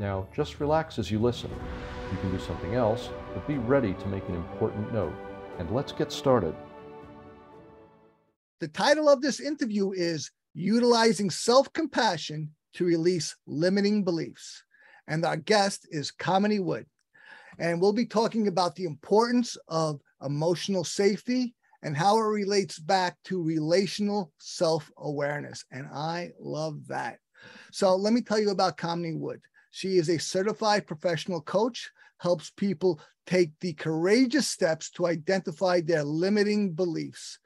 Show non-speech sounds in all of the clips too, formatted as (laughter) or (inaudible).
Now, just relax as you listen. You can do something else, but be ready to make an important note. And let's get started. The title of this interview is Utilizing Self Compassion to Release Limiting Beliefs. And our guest is Kamini Wood. And we'll be talking about the importance of emotional safety and how it relates back to relational self awareness. And I love that. So let me tell you about Kamini Wood. She is a certified professional coach, helps people take the courageous steps to identify their limiting beliefs,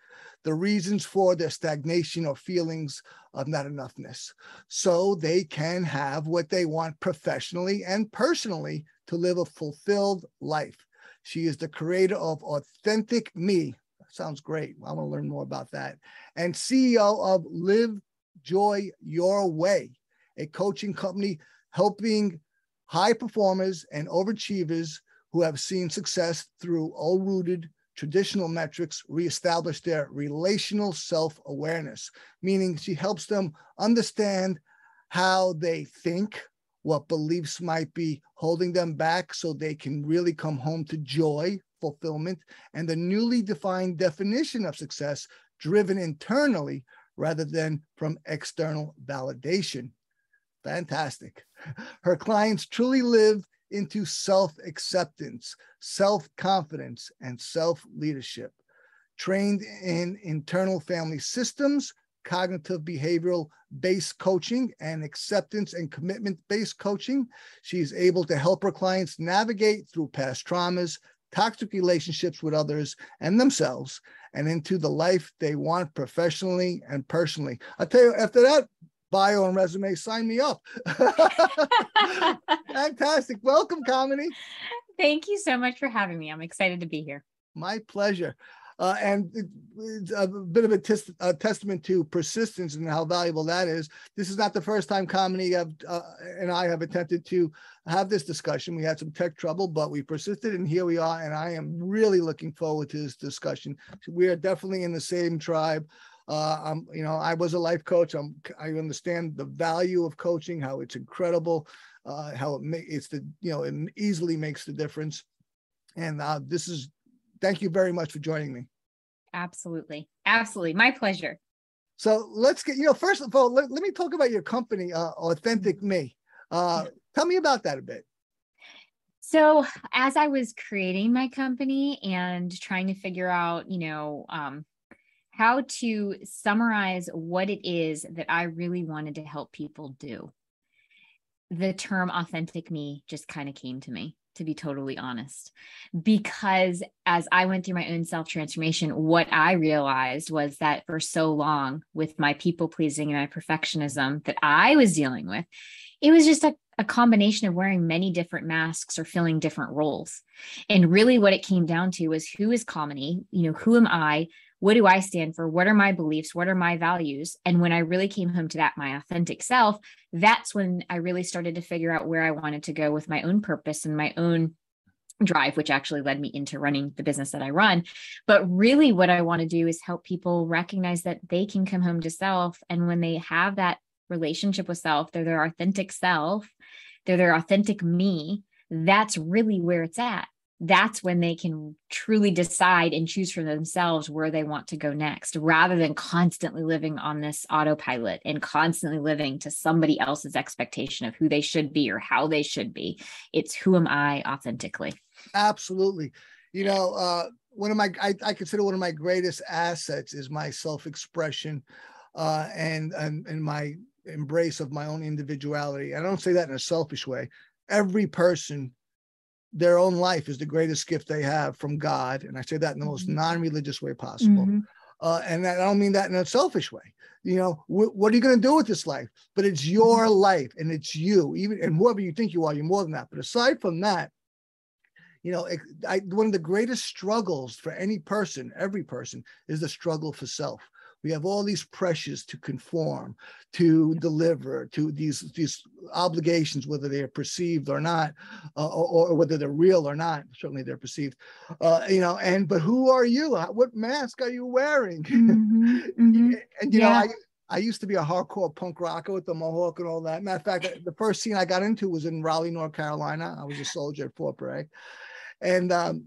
the reasons for their stagnation or feelings of not enoughness, so they can have what they want professionally and personally to live a fulfilled life. She is the creator of Authentic Me. sounds great. I want to learn more about that. And CEO of Live Joy Your Way, a coaching company helping high performers and overachievers who have seen success through all rooted traditional metrics reestablish their relational self awareness, meaning she helps them understand how they think, what beliefs might be holding them back so they can really come home to joy, fulfillment, and the newly defined definition of success driven internally rather than from external validation. Fantastic. Her clients truly live into self acceptance, self confidence, and self leadership. Trained in internal family systems, cognitive behavioral based coaching, and acceptance and commitment based coaching, she is able to help her clients navigate through past traumas, toxic relationships with others and themselves, and into the life they want professionally and personally. I tell you, after that bio and resume, sign me up. (laughs) Fantastic. Welcome, Kamini. Thank you so much for having me. I'm excited to be here. My pleasure. Uh, and it's a bit of a, tes- a, testament to persistence and how valuable that is. This is not the first time Kamini have, uh, and I have attempted to have this discussion. We had some tech trouble, but we persisted, and here we are. And I am really looking forward to this discussion. We are definitely in the same tribe. Uh, I'm, you know, I was a life coach. I'm, I understand the value of coaching, how it's incredible, uh, how it makes it's the, you know, it easily makes the difference. And uh, this is, thank you very much for joining me. Absolutely, absolutely, my pleasure. So let's get, you know, first of all, let, let me talk about your company, uh, Authentic Me. Uh, tell me about that a bit. So, as I was creating my company and trying to figure out, you know, um, how to summarize what it is that I really wanted to help people do. The term authentic me just kind of came to me, to be totally honest. Because as I went through my own self transformation, what I realized was that for so long, with my people pleasing and my perfectionism that I was dealing with, it was just a, a combination of wearing many different masks or filling different roles. And really, what it came down to was who is Kamini? You know, who am I? What do I stand for? What are my beliefs? What are my values? And when I really came home to that, my authentic self, that's when I really started to figure out where I wanted to go with my own purpose and my own drive, which actually led me into running the business that I run. But really, what I want to do is help people recognize that they can come home to self. And when they have that relationship with self, they're their authentic self, they're their authentic me. That's really where it's at that's when they can truly decide and choose for themselves where they want to go next rather than constantly living on this autopilot and constantly living to somebody else's expectation of who they should be or how they should be. It's who am i authentically? Absolutely. You know uh one of my I, I consider one of my greatest assets is my self-expression uh and and, and my embrace of my own individuality. I don't say that in a selfish way. Every person their own life is the greatest gift they have from God. And I say that in the most mm-hmm. non religious way possible. Mm-hmm. uh, and I don't mean that in a selfish way. You know, wh- what are you going to do with this life? But it's your life, and it's you. Even and whoever you think you are, you're more than that. But aside from that, you know, it, I, one of the greatest struggles for any person, every person, is the struggle for self. We have all these pressures to conform, to deliver, to these these obligations, whether they are perceived or not, uh, or, or, whether they're real or not. Certainly, they're perceived. Uh, you know, and but who are you? What mask are you wearing? (laughs) Mm-hmm, mm-hmm. and you yeah. know, I, I used to be a hardcore punk rocker with the mohawk and all that. Matter of fact, the first scene I got into was in Raleigh, North Carolina. I was a soldier at Fort Bragg, and um,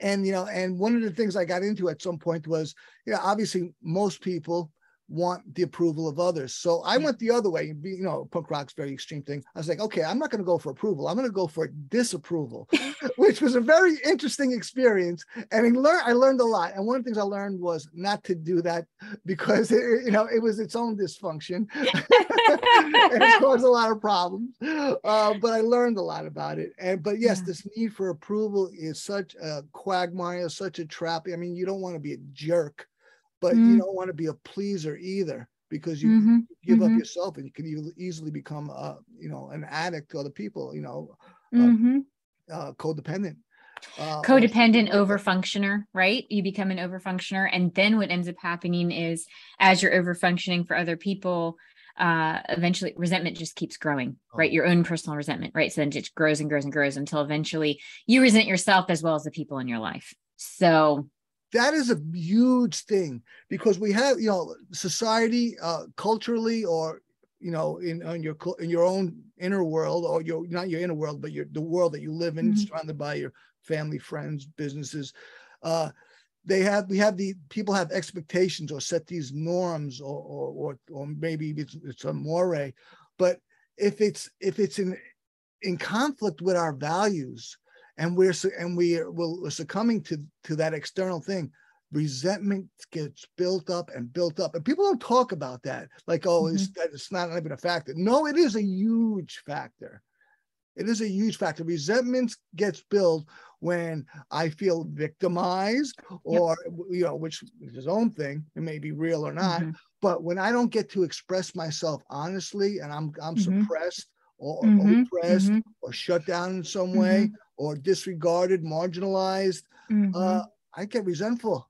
and you know and one of the things i got into at some point was you know obviously most people want the approval of others. So I went the other way. You know, punk rock's very extreme thing. I was like, okay, I'm not going to go for approval. I'm going to go for disapproval, (laughs) which was a very interesting experience. And I learned, I learned a lot. And one of the things I learned was not to do that because it, you know it was its own dysfunction (laughs) and it caused a lot of problems. Uh, but I learned a lot about it. And but yes, yeah. this need for approval is such a quagmire, such a trap. I mean, you don't want to be a jerk but mm. you don't want to be a pleaser either because you mm-hmm. give mm-hmm. up yourself and you can easily become a you know an addict to other people you know uh, mm-hmm. uh, uh, codependent uh, codependent over functioner right you become an over functioner and then what ends up happening is as you're over functioning for other people uh eventually resentment just keeps growing oh. right your own personal resentment right so then it just grows and grows and grows until eventually you resent yourself as well as the people in your life so that is a huge thing because we have you know society uh, culturally or you know in on your in your own inner world or your not your inner world but your the world that you live in mm-hmm. surrounded by your family friends businesses uh, they have we have the people have expectations or set these norms or or or, or maybe it's, it's a more but if it's if it's in in conflict with our values and we're and we are we're succumbing to to that external thing resentment gets built up and built up and people don't talk about that like oh mm-hmm. it's, it's not even a factor no it is a huge factor it is a huge factor resentment gets built when i feel victimized or yep. you know which is his own thing it may be real or not mm-hmm. but when i don't get to express myself honestly and i'm i'm mm-hmm. suppressed or mm-hmm. oppressed mm-hmm. or shut down in some way mm-hmm. Or disregarded, marginalized, mm-hmm. uh, I get resentful.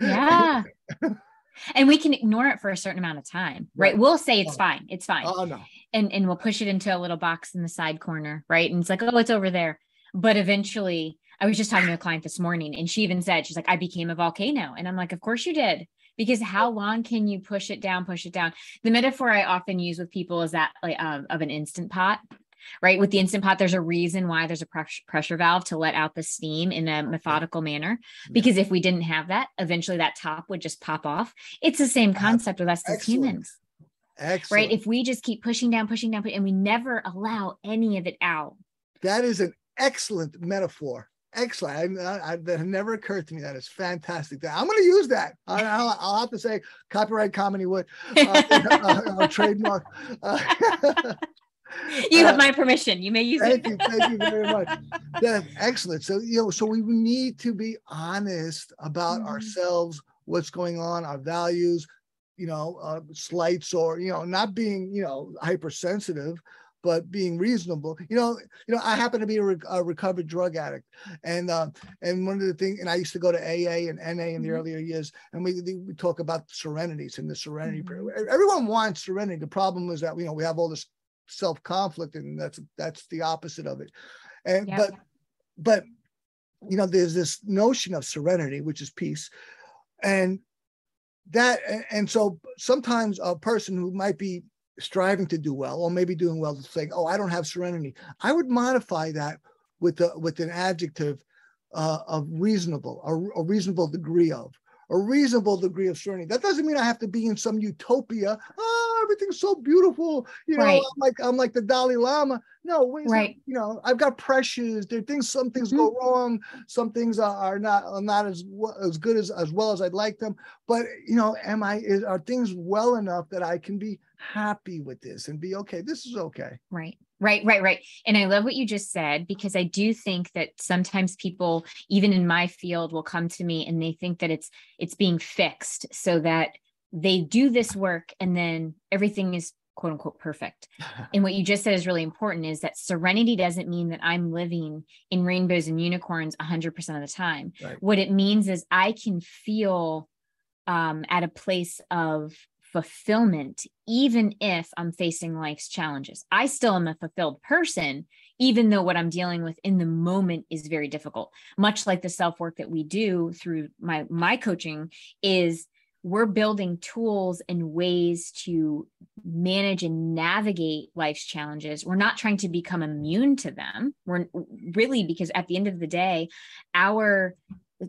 yeah. (laughs) and we can ignore it for a certain amount of time, right? right? We'll say it's oh. fine, it's fine. Oh, no. And, and we'll push it into a little box in the side corner, right? And it's like, oh, it's over there. But eventually, I was just talking to a client this morning and she even said, she's like, I became a volcano. And I'm like, of course you did because how long can you push it down push it down the metaphor i often use with people is that like um, of an instant pot right with the instant pot there's a reason why there's a pressure, pressure valve to let out the steam in a methodical manner because if we didn't have that eventually that top would just pop off it's the same concept with us as humans Excellent. right if we just keep pushing down pushing down and we never allow any of it out that is an excellent metaphor Excellent. I, I, that never occurred to me. That is fantastic. I'm going to use that. I, will I'll have to say copyright Kamini Wood uh, (laughs) uh, trademark. (laughs) You have uh, my permission. You may use thank it. Thank you. Thank you very much. (laughs) Yeah, excellent. So you know, so we need to be honest about mm-hmm. ourselves, what's going on, our values, you know, uh, slights or you know, not being you know hypersensitive but being reasonable. You know, you know, I happen to be a, re- a recovered drug addict, and uh, and one of the things, and I used to go to AA and NA in the mm-hmm. earlier years, and we we talk about serenities and the serenity mm-hmm. period. Everyone wants serenity. The problem is that you know we have all this self conflict, and that's that's the opposite of it. And yeah. but but you know, there's this notion of serenity, which is peace, and that and so sometimes a person who might be striving to do well, or maybe doing well, saying, "Oh, I don't have serenity." I would modify that with the with an adjective uh, of reasonable, a, a reasonable degree of, a reasonable degree of serenity. That doesn't mean I have to be in some utopia. Oh, everything's so beautiful. You know, right. I'm like I'm like the Dalai Lama. No, right. you know, I've got pressures. There things. Some things mm-hmm. go wrong. Some things are, are not are not as as good as as well as I'd like them. But you know, am I? Is, are things well enough that I can be happy with this and be okay? This is okay. Right Right, right, right. And I love what you just said because I do think that sometimes people even in my field will come to me and they think that it's it's being fixed so that they do this work and then everything is quote unquote perfect. (laughs) and what you just said is really important is that serenity doesn't mean that I'm living in rainbows and unicorns 100% of the time. Right. What it means is I can feel um, at a place of fulfillment, even if I'm facing life's challenges. I still am a fulfilled person, even though what I'm dealing with in the moment is very difficult. Much like the self work that we do through my my coaching is we're building tools and ways to manage and navigate life's challenges. We're not trying to become immune to them. We're really because at the end of the day, our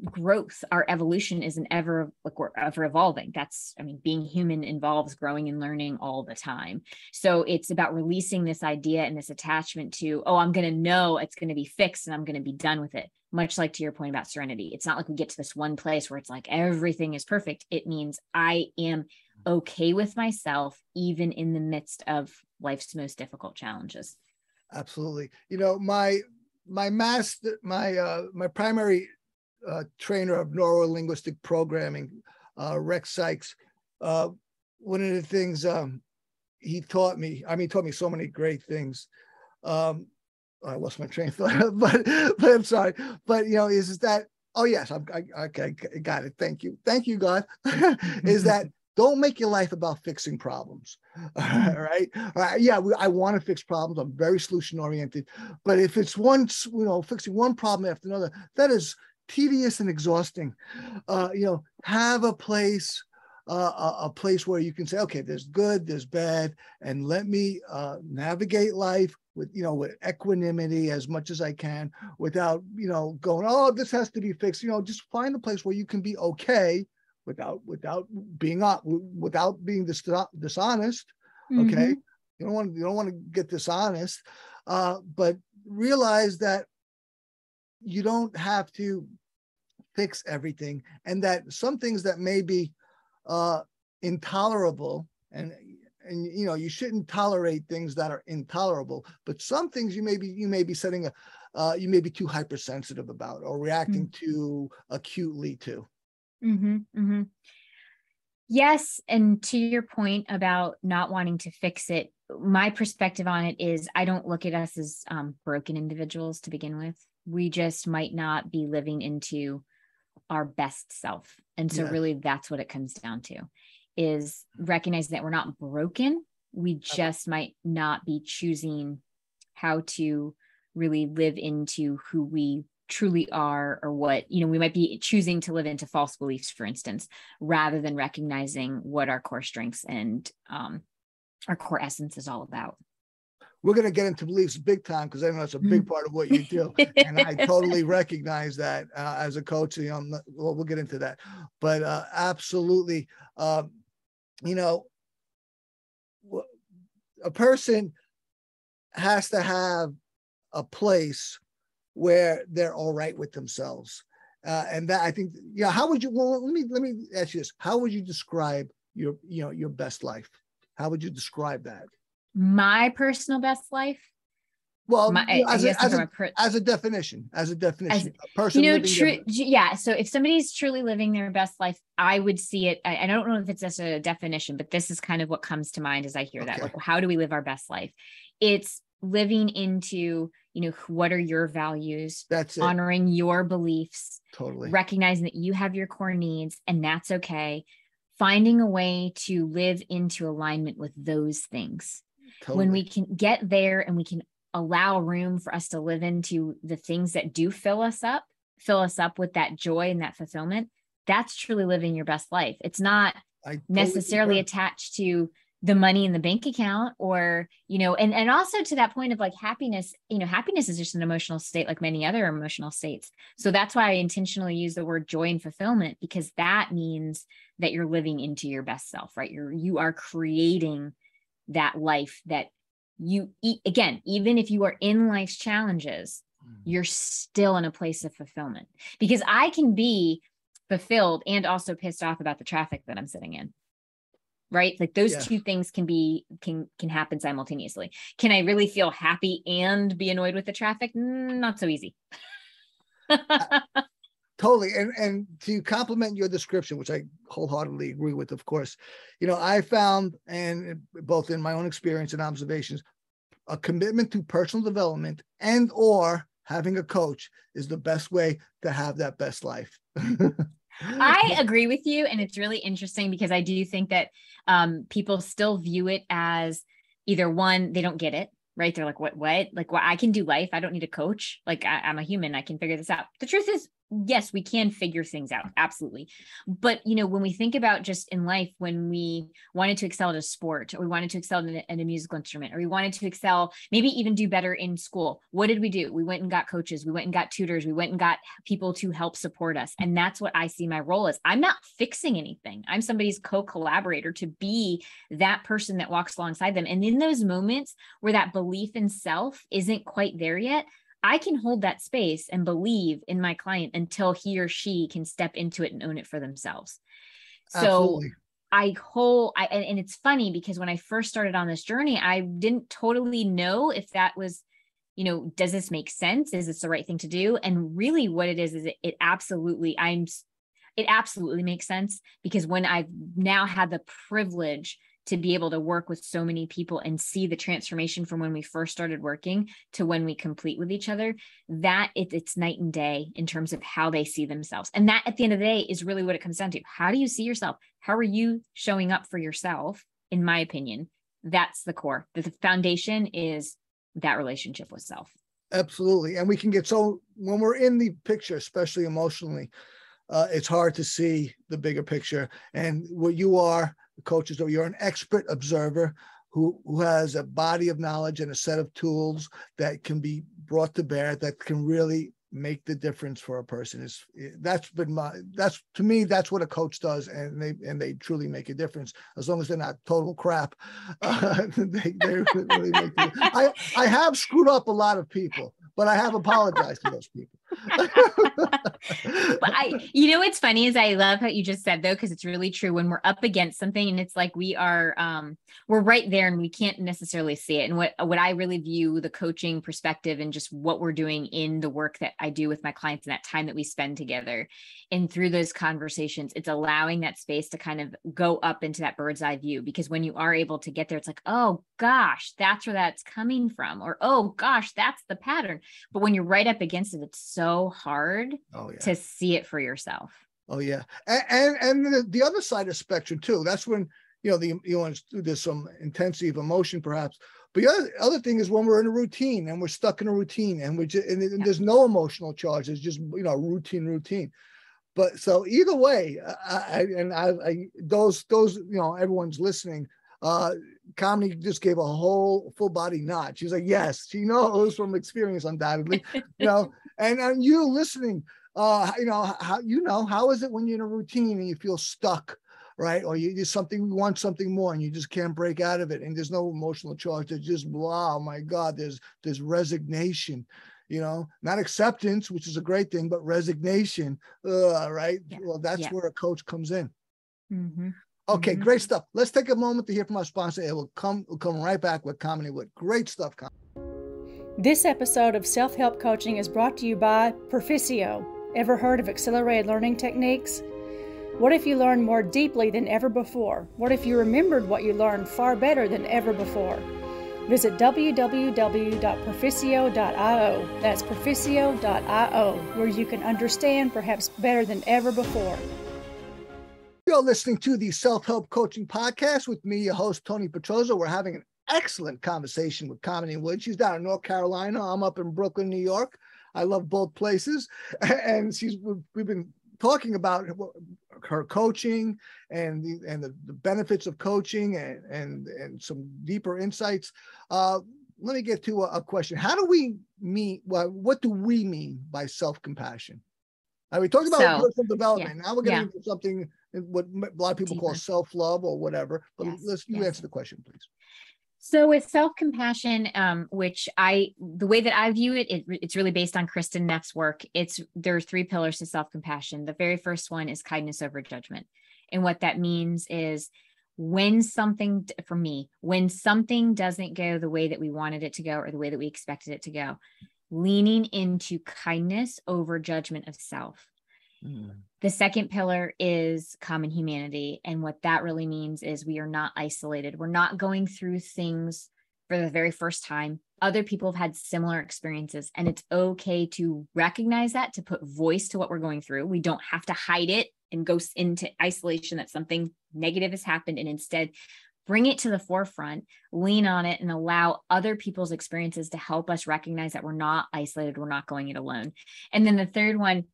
growth our evolution is an ever like we're ever evolving that's i mean being human involves growing and learning all the time so it's about releasing this idea and this attachment to oh i'm going to know it's going to be fixed and i'm going to be done with it much like to your point about serenity it's not like we get to this one place where it's like everything is perfect. It means i am okay with myself even in the midst of life's most difficult challenges. Absolutely. You know my my master my uh my primary uh, trainer of neuro-linguistic programming, uh, Rex Sikes, Uh, one of the things um, he taught me, I mean, he taught me so many great things. Um, I lost my train of thought, (laughs) but, but I'm sorry. But, you know, is, is that, oh, yes, I'm, I, okay, got it. Thank you. Thank you, God. (laughs) is that don't make your life about fixing problems. (laughs) All right. All right. Yeah, I want to fix problems. I'm very solution oriented. But if it's one, you know, fixing one problem after another, that is tedious and exhausting. Uh, you know, have a place, uh, a, a, place where you can say, okay, there's good, there's bad, and let me uh, navigate life with you know with equanimity as much as I can, without you know going, oh, this has to be fixed. You know, just find a place where you can be okay without without being up without being dis- dishonest. Okay, mm-hmm. you don't want you don't want to get dishonest, uh, but realize that you don't have to fix everything and that some things that may be uh, intolerable and and you know you shouldn't tolerate things that are intolerable but some things you may be you may be setting a uh, you may be too hypersensitive about or reacting mm-hmm. too acutely to mm-hmm, mm-hmm. yes and to your point about not wanting to fix it my perspective on it is i don't look at us as um, broken individuals to begin with we just might not be living into our best self. And so yeah. really that's what it comes down to is recognizing that we're not broken. We just okay. might not be choosing how to really live into who we truly are or what you know we might be choosing to live into false beliefs for instance rather than recognizing what our core strengths and um, our core essence is all about we're going to get into beliefs big time because I know it's a big part of what you do, and I totally (laughs) recognize that uh, as a coach. You know, well, we'll get into that, but uh, absolutely, um, you know, a person has to have a place where they're all right with themselves, uh, and that I think, yeah. How would you? Well, let me let me ask you this: How would you describe your you know your best life? How would you describe that? my personal best life well my, as, a, as, a, per- as, a, definition as a definition as, a person you know true yeah so if somebody's truly living their best life i would see it I, I, don't know if it's just a definition but this is kind of what comes to mind as i hear okay. that like how do we live our best life it's living into you know what are your values that's it. honoring your beliefs totally recognizing that you have your core needs and that's okay finding a way to live into alignment with those things Totally. When we can get there and we can allow room for us to live into the things that do fill us up, fill us up with that joy and that fulfillment, that's truly living your best life. It's not totally necessarily agree. attached to the money in the bank account or you know and and also to that point of like happiness you know happiness is just an emotional state like many other emotional states so that's why i intentionally use the word joy and fulfillment because that means that you're living into your best self right you're you are creating that life that you eat again even if you are in life's challenges mm. you're still in a place of fulfillment. Because i can be fulfilled and also pissed off about the traffic that i'm sitting in right? Like those Yeah. two things can be can can happen simultaneously. Can i really feel happy and be annoyed with the traffic? Not so easy totally and and to complement your description which i wholeheartedly agree with of course you know i found and both in my own experience and observations a commitment to personal development and or having a coach is the best way to have that best life (laughs) I agree with you. And it's really interesting because I do think that um, people still view it as either one, they don't get it, right? They're like, what, what? Like, well, I can do life. I don't need a coach. Like, I, I'm a human. I can figure this out. The truth is, yes, we can figure things out. Absolutely. But, you know, when we think about just in life, when we wanted to excel at a sport or we wanted to excel in a, in a musical instrument or we wanted to excel, maybe even do better in school, what did we do? We went and got coaches, we went and got tutors, we went and got people to help support us. And that's what I see my role as. I'm not fixing anything. I'm somebody's co-collaborator to be that person that walks alongside them. And in those moments where that belief in self isn't quite there yet, I can hold that space and believe in my client until he or she can step into it and own it for themselves. So Absolutely. I whole I and, and it's funny because when I first started on this journey, I didn't totally know if that was, you know, does this make sense? Is this the right thing to do? And really what it is is it, it absolutely I'm it absolutely makes sense because when I've now had the privilege to be able to work with so many people and see the transformation from when we first started working to when we complete with each other that it, it's night and day in terms of how they see themselves. And that at the end of the day is really what it comes down to. How do you see yourself? How are you showing up for yourself in my opinion? That's the core. The foundation is that relationship with self. Absolutely. And we can get so when we're in the picture, especially emotionally, uh, it's hard to see the bigger picture. And what you are, coaches, or you're an expert observer who, who has a body of knowledge and a set of tools that can be brought to bear that can really make the difference for a person. Is that's been my that's to me that's what a coach does and they and they truly make a difference. As long as they're not total crap uh, (laughs) they, they really make the, I I have screwed up a lot of people but I have apologized to those people but I, you know, what's funny is I love how you just said though, because it's really true when we're up against something and it's like we are, um, we're right there and we can't necessarily see it. And what, what I really view the coaching perspective and just what we're doing in the work that I do with my clients and that time that we spend together and through those conversations, it's allowing that space to kind of go up into that bird's eye view. Because when you are able to get there, it's like, oh gosh, that's where that's coming from. Or, oh gosh, that's the pattern. But when you're right up against it, it's so hard oh yeah to see it for yourself. Oh yeah, and and, and the, the other side of spectrum too. That's when you know the you know there's some intensity of emotion perhaps. But the other, other thing is when we're in a routine and we're stuck in a routine and we just and, and there's no emotional charge. It's just you know routine, routine. But so either way, I, I and I, I those those you know everyone's listening. Uh, Kamini just gave a whole full body nod. She's like, yes, she knows from experience, undoubtedly. You know, and, and you listening, uh you know how you know how is it when you're in a routine and you feel stuck right or you just something you want something more and you just can't break out of it and there's no emotional charge there's just wow my god there's there's resignation you know not acceptance which is a great thing but resignation uh, right Yeah. well that's Yeah. where a coach comes in Mhm. okay Mhm. great stuff let's take a moment to hear from our sponsor and we'll come we'll come right back with Kamini Wood great stuff Com- This episode of Self Help Coaching is brought to you by Proficio. Ever heard of accelerated learning techniques? What if you learned more deeply than ever before? What if you remembered what you learned far better than ever before? Visit www.proficio.io. That's proficio.io, where you can understand perhaps better than ever before. You're listening to the Self Help Coaching Podcast with me, your host, Tony Petroza. We're having an excellent conversation with Kamini Wood. She's down in North Carolina. I'm up in Brooklyn, New York. I love both places. (laughs) And she's we've been talking about her coaching and the, and the, the benefits of coaching and, and, and some deeper insights. Uh, let me get to a, a question. How do we mean, well, what do we mean by self compassion? we talked about So, personal development. Now we're getting yeah. into something what a lot of people call self love or whatever. But Yes, let's you yes. answer the question, please. So with self-compassion, um, which I the way that I view it, it, it's really based on Kristin Neff's work. It's there are three pillars to self-compassion. The very first one is kindness over judgment. And what that means is when something for me when something doesn't go the way that we wanted it to go or the way that we expected it to go leaning into kindness over judgment of self mm. the second pillar is common humanity and what that really means is we are not isolated we're not going through things for the very first time other people have had similar experiences and it's okay to recognize that to put voice to what we're going through we don't have to hide it and go into isolation that something negative has happened and instead bring it to the forefront, lean on it, and allow other people's experiences to help us recognize that we're not isolated, we're not going it alone. And then the third one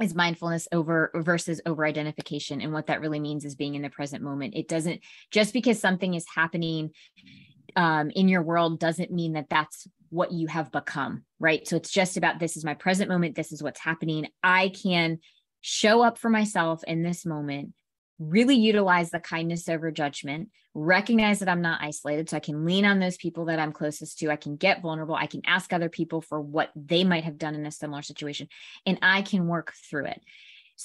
is mindfulness over versus over identification. And what that really means is being in the present moment. It doesn't just because something is happening um, in your world doesn't mean that that's what you have become, right? So it's just about this is my present moment, this is what's happening. I can show up for myself in this moment really utilize the kindness over judgment, recognize that I'm not isolated. So I can lean on those people that I'm closest to. I can get vulnerable. I can ask other people for what they might have done in a similar situation, and I can work through it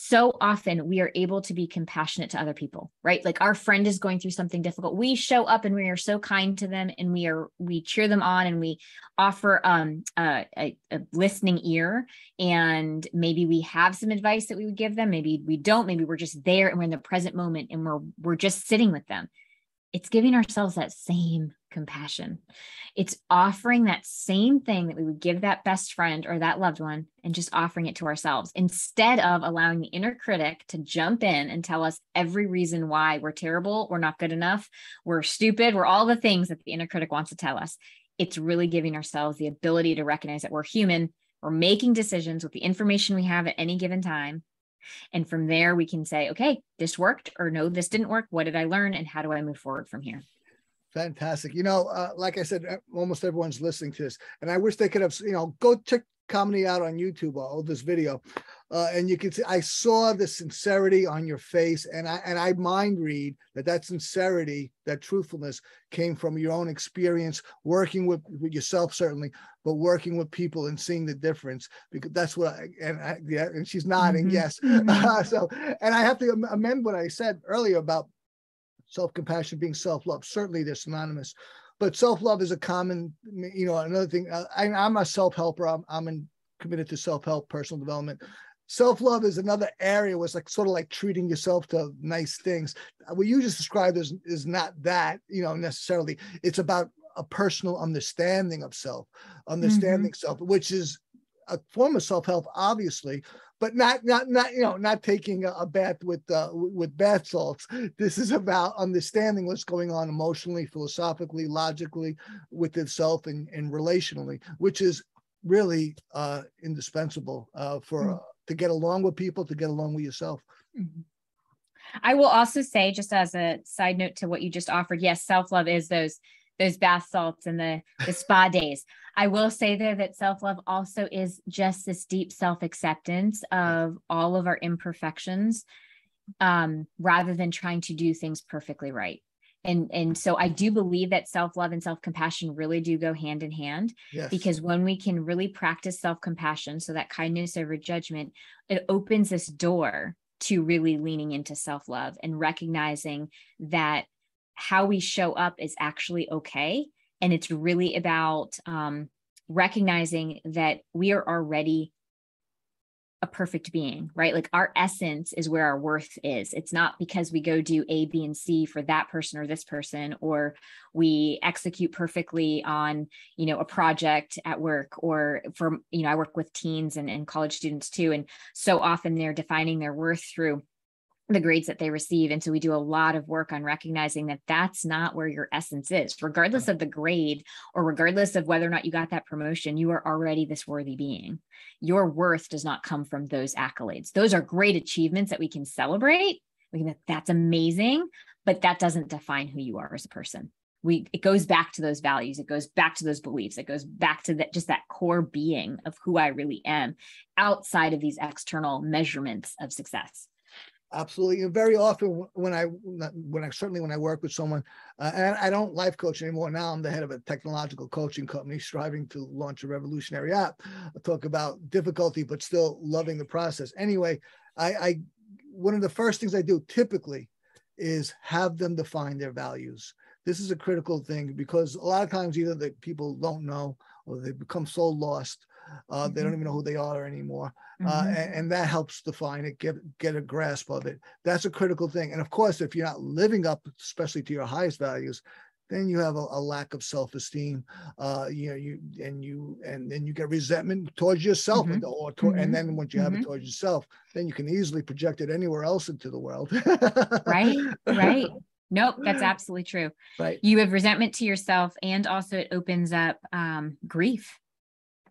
so often we are able to be compassionate to other people right? Like our friend is going through something difficult. We show up and we are so kind to them and we are we cheer them on and we offer um a, a, a listening ear. And maybe we have some advice that we would give them. Maybe we don't. Maybe we're just there and we're in the present moment and we're we're just sitting with them it's giving ourselves that same compassion. It's offering that same thing that we would give that best friend or that loved one and just offering it to ourselves instead of allowing the inner critic to jump in and tell us every reason why we're terrible, we're not good enough, we're stupid, we're all the things that the inner critic wants to tell us. It's really giving ourselves the ability to recognize that we're human, we're making decisions with the information we have at any given time. And from there, we can say, okay, this worked, or no, this didn't work. What did I learn? And how do I move forward from here? Fantastic. You know, uh, like I said, almost everyone's listening to this, and I wish they could have, you know, go check Kamini out on YouTube or this video, uh, and you can see I saw the sincerity on your face, and I and I mind read that that sincerity, that truthfulness, came from your own experience working with, with yourself certainly, but working with people and seeing the difference because that's what I and I, yeah, and she's nodding mm-hmm. yes. Mm-hmm. (laughs) so and I have to amend what I said earlier about self-compassion being self-love. Certainly they're synonymous, but self-love is a common, you know, another thing. Uh, I, am a self-helper. I'm, I'm in, committed to self-help, personal development. Self-love is another area where it's like sort of like treating yourself to nice things. What you just described is, is not that, you know, necessarily. It's about a personal understanding of self, understanding mm-hmm. self, which is a form of self-help, obviously, but not not not you know not taking a, bath with uh, with bath salts. This is about understanding what's going on emotionally, philosophically, logically with itself and, and relationally, which is really uh, indispensable uh, for mm-hmm. to get along with people, to get along with yourself. Mm-hmm. I will also say, just as a side note to what you just offered, yes, self love is those those bath salts and the, the spa days. I will say there that self love also is just this deep self acceptance of all of our imperfections um, rather than trying to do things perfectly right. And, and so I do believe that self love and self compassion really do go hand in hand yes. because when we can really practice self compassion, so that kindness over judgment, it opens this door to really leaning into self love and recognizing that how we show up is actually okay. And it's really about um, recognizing that we are already a perfect being, right? Like our essence is where our worth is. It's not because we go do A, B, and C for that person or this person, or we execute perfectly on, you know, a project at work, or for, you know, I work with teens and, and college students too. And so often they're defining their worth through the grades that they receive. And so we do a lot of work on recognizing that that's not where your essence is, regardless of the grade or regardless of whether or not you got that promotion, you are already this worthy being. Your worth does not come from those accolades. Those are great achievements that we can celebrate. We can, that's amazing, but that doesn't define who you are as a person. We, it goes back to those values. It goes back to those beliefs. It goes back to that, just that core being of who I really am outside of these external measurements of success. Absolutely. And very often when I, when I certainly when I work with someone, uh, and I don't life coach anymore. Now I'm the head of a technological coaching company striving to launch a revolutionary app. I talk about difficulty, but still loving the process. Anyway, I, I one of the first things I do typically is have them define their values. This is a critical thing because a lot of times either the people don't know or they become so lost uh, mm-hmm. they don't mm-hmm. even know who they are anymore uh, mm-hmm. and, and, that helps define it get get a grasp of it that's a critical thing and of course if you're not living up especially to your highest values then you have a, a lack of self-esteem uh, you know you and you and then you get resentment towards yourself mm-hmm. or to, and then once you have it mm-hmm. towards yourself then you can easily project it anywhere else into the world right right Nope, that's (laughs) absolutely true. Right. You have resentment to yourself, and also it opens up um, grief,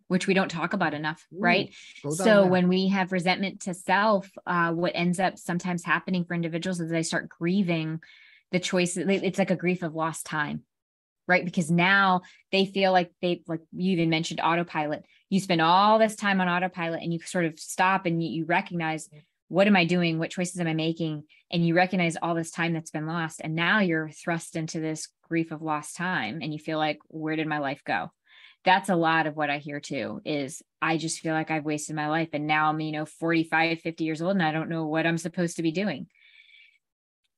which we don't talk about enough, Ooh, right? So when we have resentment to self, uh, what ends up sometimes happening for individuals is they start grieving the choices. It's like a grief of lost time, right? Because now they feel like they, like you even mentioned autopilot. You spend all this time on autopilot, and you sort of stop and you, you recognize what am I doing? What choices am I making? And you recognize all this time that's been lost. And now you're thrust into this grief of lost time and you feel like, where did my life go? That's a lot of what I hear too is I just feel like I've wasted my life. And now I'm, you know, 45, 50 years old and I don't know what I'm supposed to be doing.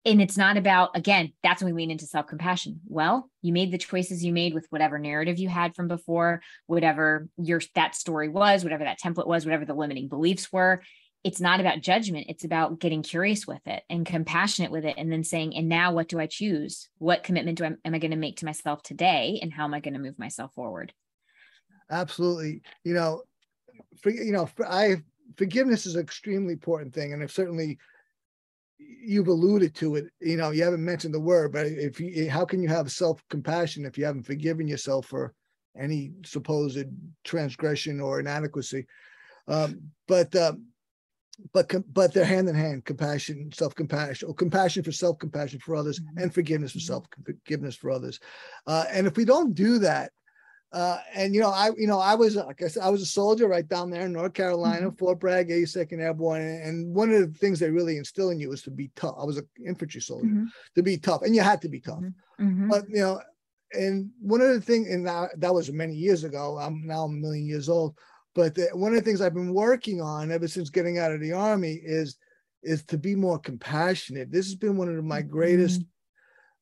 And it's not about, again, that's when we lean into self compassion. Well, you made the choices you made with whatever narrative you had from before, whatever your that story was, whatever that template was, whatever the limiting beliefs were it's not about judgment it's about getting curious with it and compassionate with it and then saying and now what do i choose what commitment do I, am i going to make to myself today and how am i going to move myself forward absolutely you know for, you know for, i forgiveness is an extremely important thing and i've certainly you've alluded to it you know you haven't mentioned the word but if you how can you have self-compassion if you haven't forgiven yourself for any supposed transgression or inadequacy um, but um, but but they're hand in hand compassion self compassion or compassion for self compassion for others mm-hmm. and forgiveness for mm-hmm. self forgiveness for others uh, and if we don't do that uh, and you know i you know i was like i said i was a soldier right down there in north carolina mm-hmm. fort bragg 82nd airborne and one of the things they really instill in you was to be tough i was an infantry soldier mm-hmm. to be tough and you had to be tough mm-hmm. Mm-hmm. but you know and one of the things and that, that was many years ago i'm now a million years old but the, one of the things I've been working on ever since getting out of the army is is to be more compassionate. This has been one of my greatest mm-hmm.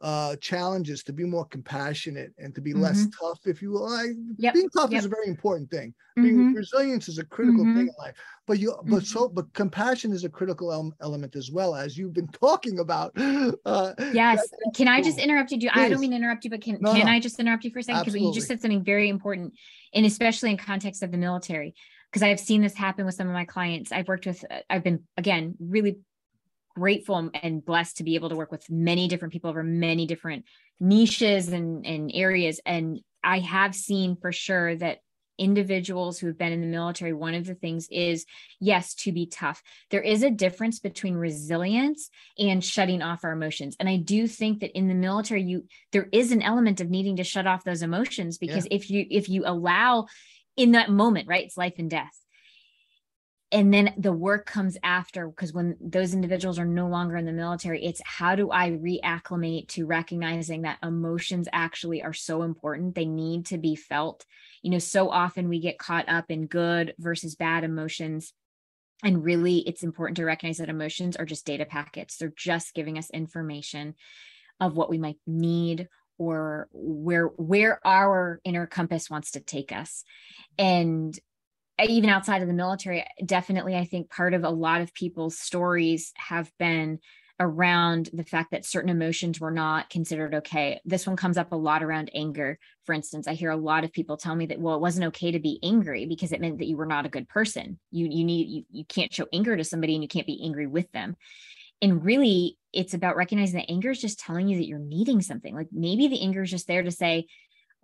Uh, challenges to be more compassionate and to be mm-hmm. less tough, if you will. I, yep. Being tough yep. is a very important thing. Mm-hmm. Being resilience is a critical thing mm-hmm. in life. But you, but so, mm-hmm. but compassion is a critical el- element as well, as you've been (laughs) talking about. Uh, yes. That, can I just interrupt you? Do, I don't mean to interrupt you, but can no, can no. I just interrupt you for a second? Because you just said something very important and especially in context of the military because i've seen this happen with some of my clients i've worked with uh, i've been again really grateful and blessed to be able to work with many different people over many different niches and, and areas and i have seen for sure that individuals who have been in the military, one of the things is yes, to be tough. There is a difference between resilience and shutting off our emotions. And I do think that in the military, you there is an element of needing to shut off those emotions because yeah. if you if you allow in that moment, right, it's life and death and then the work comes after because when those individuals are no longer in the military it's how do i reacclimate to recognizing that emotions actually are so important? They need to be felt. You know so often we get caught up in good versus bad emotions and really it's important to recognize that emotions are just data packets. They're just giving us information of what we might need or where where our inner compass wants to take us. And even outside of the military, definitely, I think part of a lot of people's stories have been around the fact that certain emotions were not considered okay. This one comes up a lot around anger. For instance, I hear a lot of people tell me that well, it wasn't okay to be angry because it meant that you were not a good person. You you need you, you can't show anger to somebody and you can't be angry with them. And really, it's about recognizing that anger is just telling you that you're needing something. Like maybe the anger is just there to say,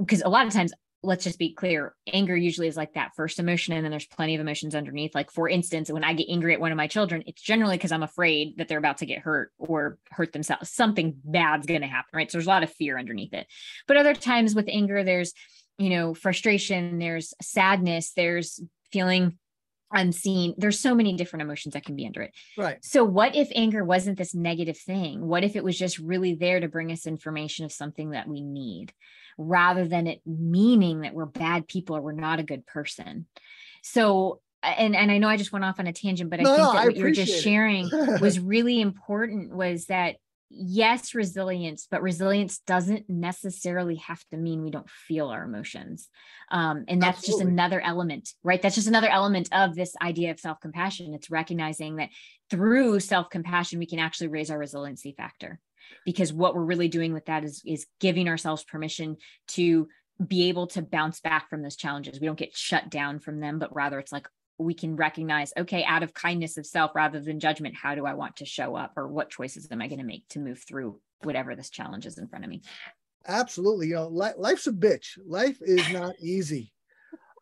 because a lot of times let's just be clear anger usually is like that first emotion and then there's plenty of emotions underneath. Like for instance when i get angry at one of my children it's generally because i'm afraid that they're about to get hurt or hurt themselves. Something bad's going to happen right? So there's a lot of fear underneath it. But other times with anger there's you know frustration there's sadness there's feeling unseen there's so many different emotions that can be under it. Right. So what if anger wasn't this negative thing? What if it was just really there to bring us information of something that we need rather than it meaning that we're bad people or we're not a good person. So and and I know I just went off on a tangent, but I no, think that what you were just sharing (laughs) was really important was that yes, resilience, but resilience doesn't necessarily have to mean we don't feel our emotions. Um, and that's Absolutely. just another element, right? That's just another element of this idea of self compassion. It's recognizing that through self compassion, we can actually raise our resiliency factor. Because what we're really doing with that is, is giving ourselves permission to be able to bounce back from those challenges. We don't get shut down from them, but rather it's like, we can recognize okay out of kindness of self rather than judgment how do i want to show up? Or what choices am i going to make to move through whatever this challenge is in front of me? Absolutely you know li- life's a bitch. Life is not (laughs) easy.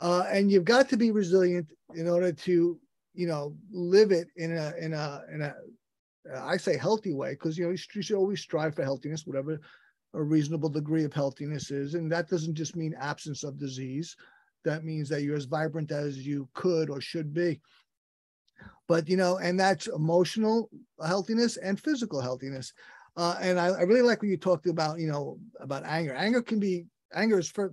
Uh, and you've got to be resilient in order to you know live it in a in a in a I say healthy way because you know you should always strive for healthiness whatever a reasonable degree of healthiness is. And that doesn't just mean absence of disease that means that you're as vibrant as you could or should be. But you know and that's emotional healthiness and physical healthiness. Uh, and I, I, really like when you talked about you know about anger. Anger can be anger is for,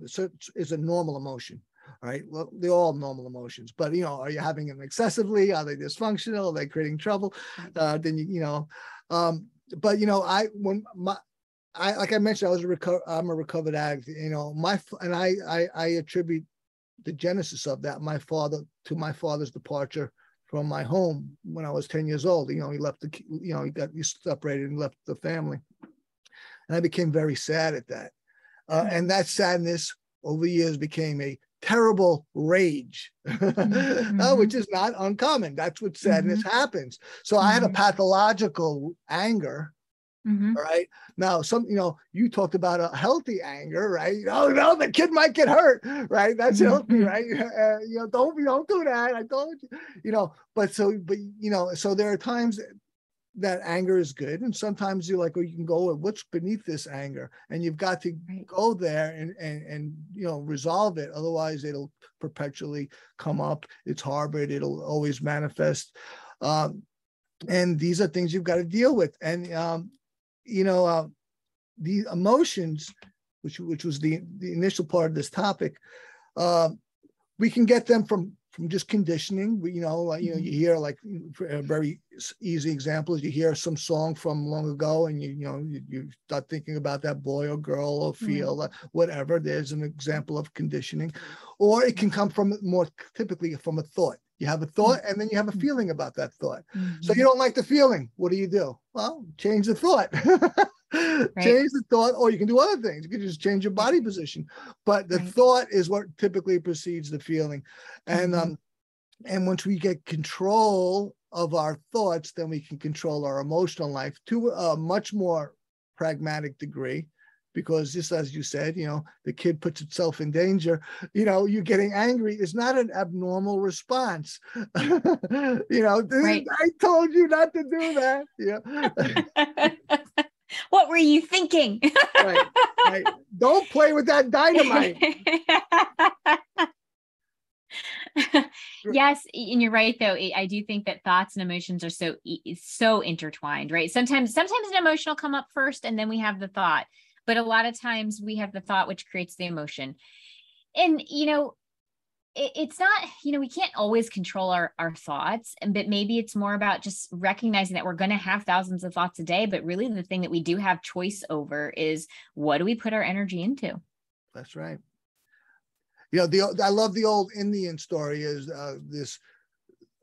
is a normal emotion right? Well they're all normal emotions but you know are you having them excessively? Are they dysfunctional? Are they creating trouble? Uh, then you you know um, but you know i when my I like I mentioned, I was a reco- I'm a recovered addict. You know, my and I, I I attribute the genesis of that my father to my father's departure from my home when I was 10 years old. You know, he left the, you know, he got he separated and left the family. And I became very sad at that. Uh, and that sadness over the years became a terrible rage, (laughs) mm-hmm. uh, which is not uncommon. That's what sadness mm-hmm. happens. So mm-hmm. I had a mm-hmm. pathological anger Mm-hmm. All right. Now, some, you know, you talked about a healthy anger, right? Oh no, the kid might get hurt, right? That's mm-hmm. healthy, right? (laughs) Uh, you know, don't don't do that. I don't, you know. But so, but you know, so there are times that anger is good, and sometimes you're like, oh, you can go, what's beneath this anger, and you've got to right. go there and and and you know resolve it. Otherwise, it'll perpetually come up. It's harbored. It'll always manifest. Um, and these are things you've got to deal with and um, you know, uh, the emotions, which which was the the initial part of this topic, uh, we can get them from from just conditioning. We, you know, like, you know, you mm-hmm. hear like a very easy example is you hear some song from long ago, and you you know you, you start thinking about that boy or girl or feel mm-hmm. whatever. There's an example of conditioning, or it can come from more typically from a thought. You have a thought and then you have a mm-hmm. feeling about that thought. Mm-hmm. So you don't like the feeling. What do you do? Well, change the thought. (laughs) right. Change the thought, or you can do other things. You can just change your body position. But the right. thought is what typically precedes the feeling. And mm-hmm. um, and once we get control of our thoughts, then we can control our emotional life to a much more pragmatic degree because just as you said, you know, the kid puts itself in danger, you know, you're getting angry is not an abnormal response. (laughs) you know, right. I told you not to do that. Yeah. (laughs) what were you thinking? right, right. Don't play with that dynamite. (laughs) yes and you're right though i do think that thoughts and emotions are so so intertwined right sometimes sometimes an emotional come up first and then we have the thought but a lot of times we have the thought which creates the emotion. And you know it, it's not you know we can't always control our our thoughts but maybe it's more about just recognizing that we're going to have thousands of thoughts a day but really the thing that we do have choice over is what do we put our energy into? That's right. You know the i love the old indian story is uh, this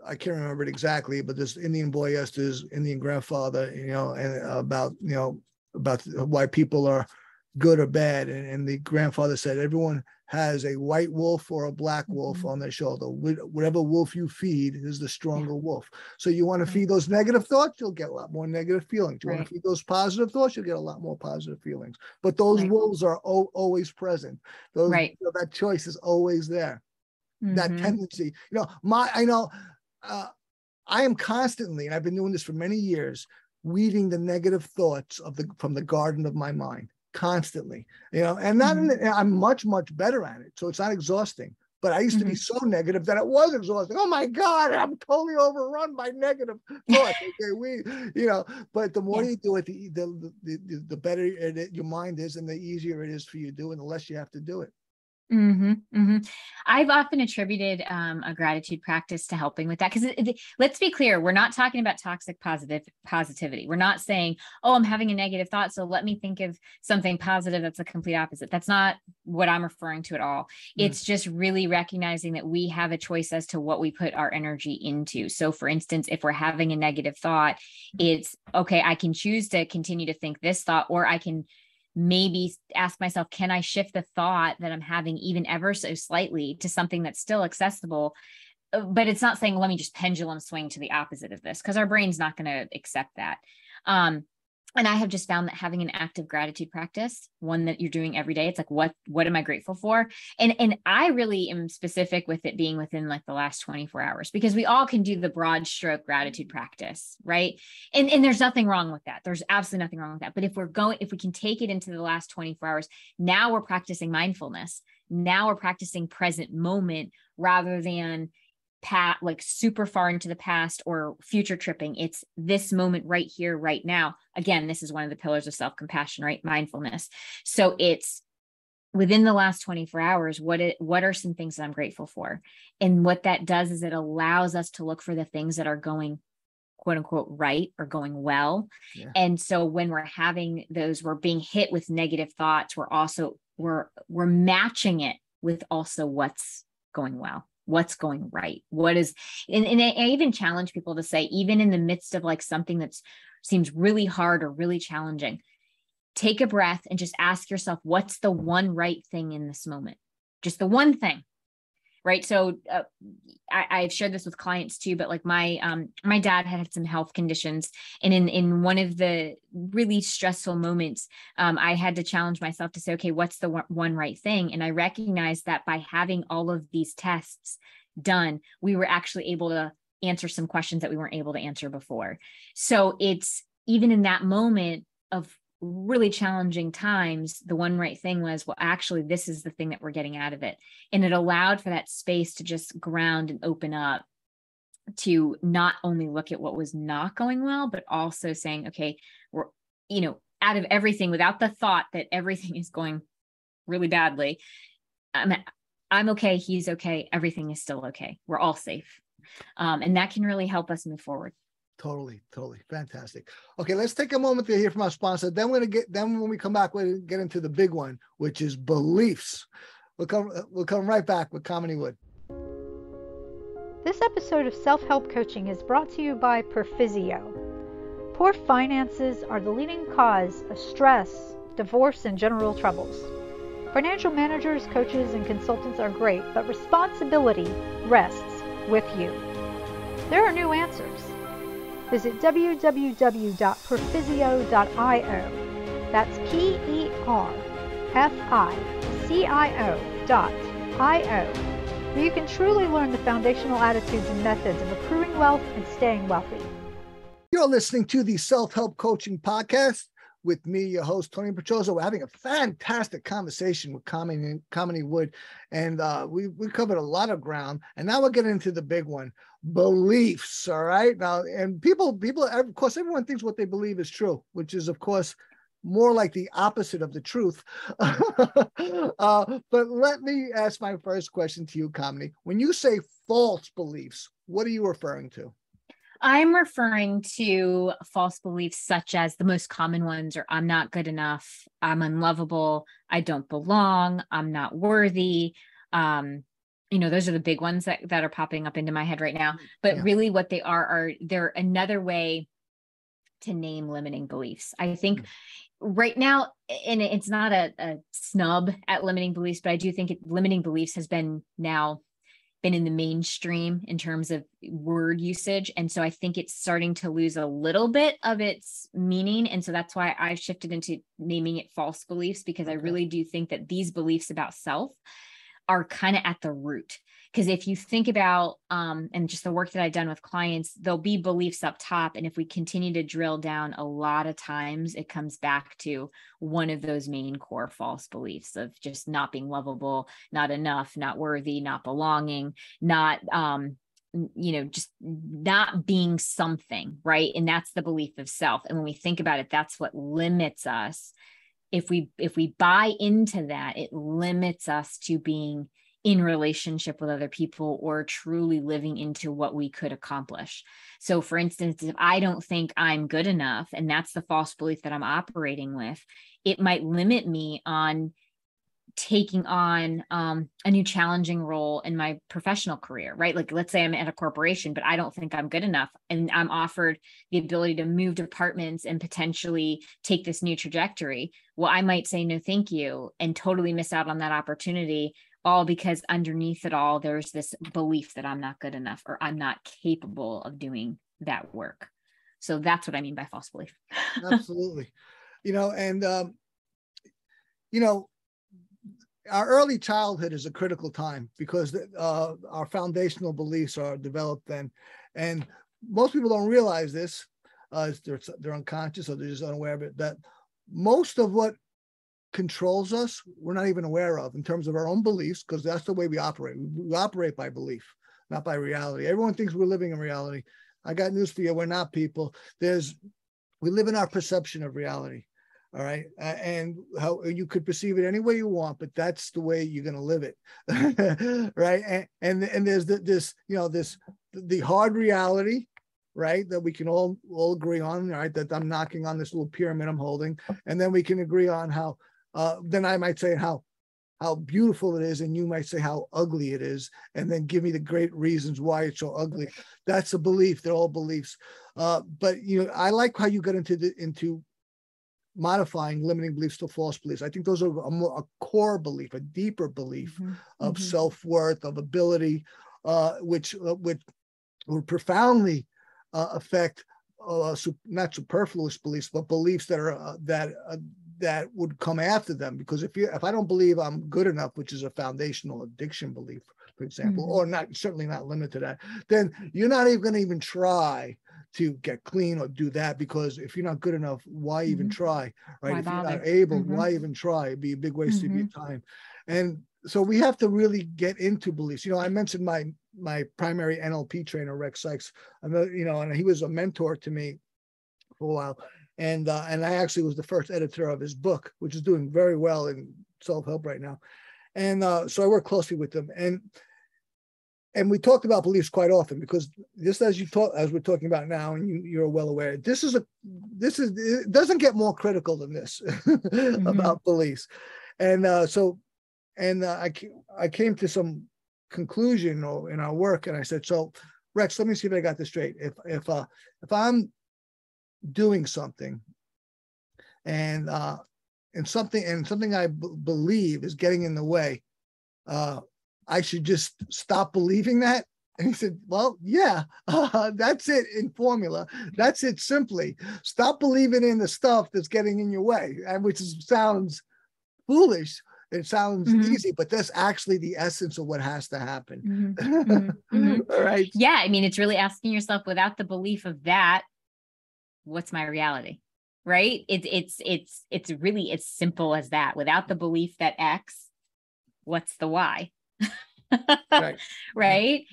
I can't remember it exactly, but this Indian boy asked his Indian grandfather, you know, and about you know about why people are good or bad. And, and, the grandfather said, everyone has a white wolf or a black wolf mm-hmm. on their shoulder. Whatever wolf you feed is the stronger yeah. wolf. So you want to feed those negative thoughts, you'll get a lot more negative feelings. You right. want to feed those positive thoughts, you'll get a lot more positive feelings. But those right. wolves are o- always present. Those, right. You know, that choice is always there. Mm-hmm. That tendency, you know, my, I know, uh, I am constantly, and I've been doing this for many years, weeding the negative thoughts of the from the garden of my mind constantly you know and not mm-hmm. i'm much much better at it so it's not exhausting but i used mm-hmm. to be mm-hmm. so negative that it was exhausting oh my god i'm totally overrun by negative thoughts (laughs) okay we you know but the more yeah. you do it the the, the, the better it, your mind is and the easier it is for you to do and the less you have to do it Mm-hmm, mm-hmm. I've often attributed um, a gratitude practice to helping with that because let's be clear, we're not talking about toxic positive positivity. We're not saying, "Oh, I'm having a negative thought, so let me think of something positive." That's a complete opposite. That's not what I'm referring to at all. Mm-hmm. It's just really recognizing that we have a choice as to what we put our energy into. So, for instance, if we're having a negative thought, mm-hmm. it's okay. I can choose to continue to think this thought, or I can maybe ask myself, can I shift the thought that I'm having even ever so slightly to something that's still accessible? Uh, but it's not saying, let me just pendulum swing to the opposite of this because our brain's not going to accept that. Um, and i have just found that having an active gratitude practice one that you're doing every day it's like what what am i grateful for? And and i really am specific with it being within like the last 24 hours because we all can do the broad stroke gratitude practice right? And and there's nothing wrong with that. There's absolutely nothing wrong with that. But if we're going if we can take it into the last 24 hours now we're practicing mindfulness. Now we're practicing present moment rather than pat like super far into the past or future tripping it's this moment right here right now. Again this is one of the pillars of self-compassion right? Mindfulness. So it's within the last 24 hours what it what are some things that i'm grateful for? And what that does is it allows us to look for the things that are going quote unquote right or going well. Yeah. and so when we're having those we're being hit with negative thoughts we're also we're we're matching it with also what's going well what's going right? What is and, and i even challenge people to say even in the midst of like something that seems really hard or really challenging take a breath and just ask yourself what's the one right thing in this moment? Just the one thing right? So uh, I, have shared this with clients too but like my um my dad had some health conditions and in in one of the really stressful moments um i had to challenge myself to say okay what's the one right thing? And i recognized that by having all of these tests done we were actually able to answer some questions that we weren't able to answer before. So it's even in that moment of really challenging times, the one right thing was, well, actually, this is the thing that we're getting out of it. And it allowed for that space to just ground and open up to not only look at what was not going well, but also saying, okay, we're, you know, out of everything without the thought that everything (laughs) is going really badly. I'm, I'm okay. He's okay. Everything is still okay. We're all safe. Um, and that can really help us move forward. Totally, totally. Fantastic. Okay, let's take a moment to hear from our sponsor. Then we're gonna get then when we come back, we'll get into the big one, which is beliefs. We'll come uh, we'll come right back with Kamini Wood. This episode of Self-Help Coaching is brought to you by Perficio. Poor finances are the leading cause of stress, divorce, and general troubles. Financial managers, coaches, and consultants are great, but responsibility rests with you. There are new answers. Visit www.perficio.io. That's P E R F I C I O dot I O, where you can truly learn the foundational attitudes and methods of accruing wealth and staying wealthy. You're listening to the Self Help Coaching Podcast with me, your host, Tony Petrozo. We're having a fantastic conversation with Kamini, Comedy Wood, and uh, we, we covered a lot of ground. And now we're getting into the big one beliefs. All right. Now, and people, people, of course, everyone thinks what they believe is true, which is, of course, more like the opposite of the truth. (laughs) uh, but let me ask my first question to you, Kamini. When you say false beliefs, what are you referring to? I'm referring to false beliefs such as the most common ones are I'm not good enough, I'm unlovable, I don't belong, I'm not worthy. Um, you know, those are the big ones that, that are popping up into my head right now. But yeah. really what they are are they're another way to name limiting beliefs. I think mm-hmm. right now, and it's not a, a snub at limiting beliefs, but I do think it, limiting beliefs has been now been in the mainstream in terms of word usage. And so I think it's starting to lose a little bit of its meaning. And so that's why I've shifted into naming it false beliefs, because. I really do think that these beliefs about self are kind of at the root because if you think about um, and just the work that i've done with clients there'll be beliefs up top and if we continue to drill down a lot of times it comes back to one of those main core false beliefs of just not being lovable not enough not worthy not belonging not um, you know just not being something right? And that's the belief of self. And when we think about it that's what limits us. If we if we buy into that it limits us to being in relationship with other people or truly living into what we could accomplish. So, for instance, if I don't think I'm good enough, and that's the false belief that I'm operating with, it might limit me on taking on um, a new challenging role in my professional career, right? Like, let's say I'm at a corporation, but I don't think I'm good enough, and I'm offered the ability to move departments and potentially take this new trajectory. Well, I might say no, thank you, and totally miss out on that opportunity all because underneath it all there's this belief that i'm not good enough or i'm not capable of doing that work. So that's what i mean by false belief. (laughs) Absolutely. You know and um, you know our early childhood is a critical time because uh, our foundational beliefs are developed then. And most people don't realize this uh, they're, they're unconscious or they're just unaware of it that most of what controls us we're not even aware of in terms of our own beliefs because that's the way we operate. We, operate by belief not by reality. Everyone thinks we're living in reality. I got news for you we're not people. There's we live in our perception of reality all right? And how you could perceive it any way you want but that's the way you're going to live it (laughs) right? And, and and there's the, this you know this the hard reality right? That we can all all agree on, right? That I'm knocking on this little pyramid I'm holding, and then we can agree on how uh, then I might say how how beautiful it is, and you might say how ugly it is, and then give me the great reasons why it's so ugly. That's a belief. They're all beliefs. Uh, but you know, I like how you got into the into modifying limiting beliefs to false beliefs. I think those are a, more, a core belief, a deeper belief mm-hmm. of mm-hmm. self worth, of ability, uh, which uh, which profoundly uh, affect uh, not superfluous beliefs, but beliefs that are uh, that uh, that would come after them because if you if i don't believe i'm good enough which is a foundational addiction belief for example mm-hmm. or not certainly not limited to that then you're not even going to even try to get clean or do that because if you're not good enough why mm-hmm. even try right why if you're not able mm-hmm. why even try It'd be a big waste of your mm-hmm. time and so we have to really get into beliefs you know i mentioned my my primary nlp trainer Rex Sikes you know and he was a mentor to me for a while and uh, and I actually was the first editor of his book, which is doing very well in self help right now. And uh, so I work closely with him and and we talked about beliefs quite often because just as you talk as we're talking about now, and you, you're well aware, this is a this is it doesn't get more critical than this (laughs) mm-hmm. about beliefs, and uh, so and uh, I I came to some conclusion in our work, and I said so. Rex, let me see if I got this straight. If if uh, if I'm doing something and uh and something and something I b- believe is getting in the way uh i should just stop believing that and he said well yeah uh, (laughs) that's it in formula that's it simply stop believing in the stuff that's getting in your way and which is, sounds foolish it sounds mm-hmm. easy, but that's actually the essence of what has to happen. Mm-hmm. Mm-hmm. (laughs) All right. Yeah. I mean, it's really asking yourself without the belief of that, what's my reality right? It's it's it's it's really as simple as that. Without the belief that x what's the y? Right. (laughs) right?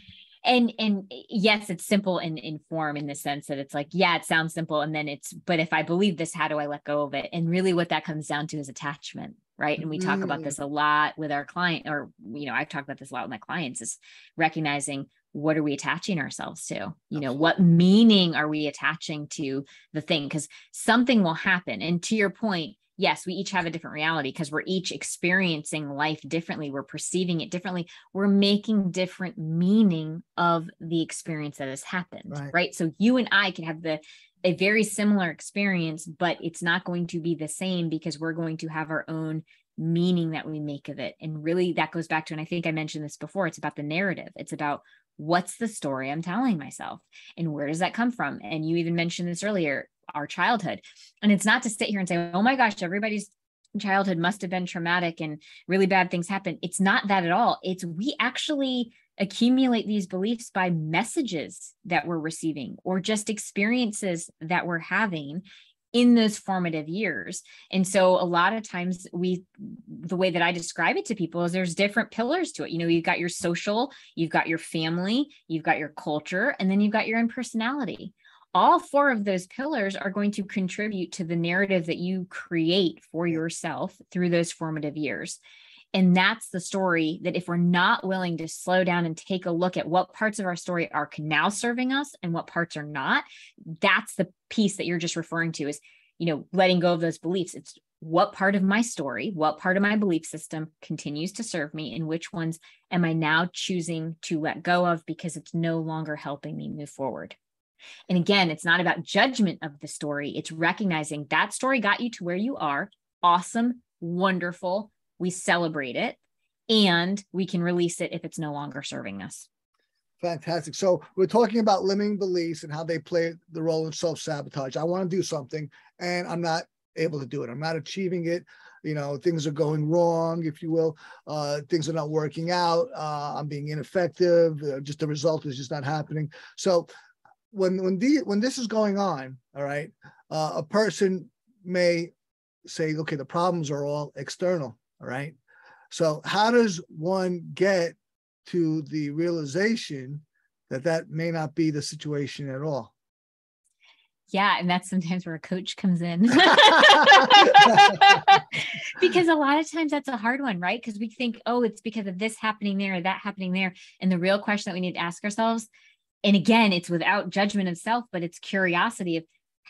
And and yes it's simple in in form in the sense that it's like yeah it sounds simple and then it's but if i believe this how do i let go of it? And really what that comes down to is attachment right? And we talk mm. about this a lot with our client or you know i've talked about this a lot with my clients is recognizing what are we attaching ourselves to? You know what meaning are we attaching to the thing? Because something will happen. And to your point yes we each have a different reality because we're each experiencing life differently. We're perceiving it differently. We're making different meaning of the experience that has happened right, right? so you and i can have the a very similar experience but it's not going to be the same because we're going to have our own meaning that we make of it. And really that goes back to and i think i mentioned this before it's about the narrative. It's about what's the story I'm telling myself and where does that come from? And you even mentioned this earlier, our childhood. And it's not to sit here and say, oh my gosh, everybody's childhood must have been traumatic and really bad things happen. It's not that at all. It's we actually accumulate these beliefs by messages that we're receiving or just experiences that we're having in those formative years. And so a lot of times we the way that I describe it to people is there's different pillars to it. You know, you've got your social, you've got your family, you've got your culture, and then you've got your own personality. all four of those pillars are going to contribute to the narrative that you create for yourself through those formative years. And that's the story that if we're not willing to slow down and take a look at what parts of our story are now serving us and what parts are not, that's the piece that you're just referring to is, you know, letting go of those beliefs. It's what part of my story, what part of my belief system continues to serve me, and which ones am I now choosing to let go of because it's no longer helping me move forward. And again, it's not about judgment of the story, it's recognizing that story got you to where you are. Awesome, wonderful we celebrate it and we can release it if it's no longer serving us. Fantastic. So we're talking about limiting beliefs and how they play the role in self-sabotage. I want to do something and I'm not able to do it. I'm not achieving it. You know, things are going wrong, if you will. Uh, things are not working out. Uh, I'm being ineffective. Uh, just the result is just not happening. So when when the when this is going on, all right, uh, a person may say, okay, the problems are all external. All right. So, how does one get to the realization that that may not be the situation at all? Yeah, and that's sometimes where a coach comes in. (laughs) because a lot of times that's a hard one, right? Because we think, oh, it's because of this happening there or that happening there. And the real question that we need to ask ourselves, and again, it's without judgment of self, but it's curiosity of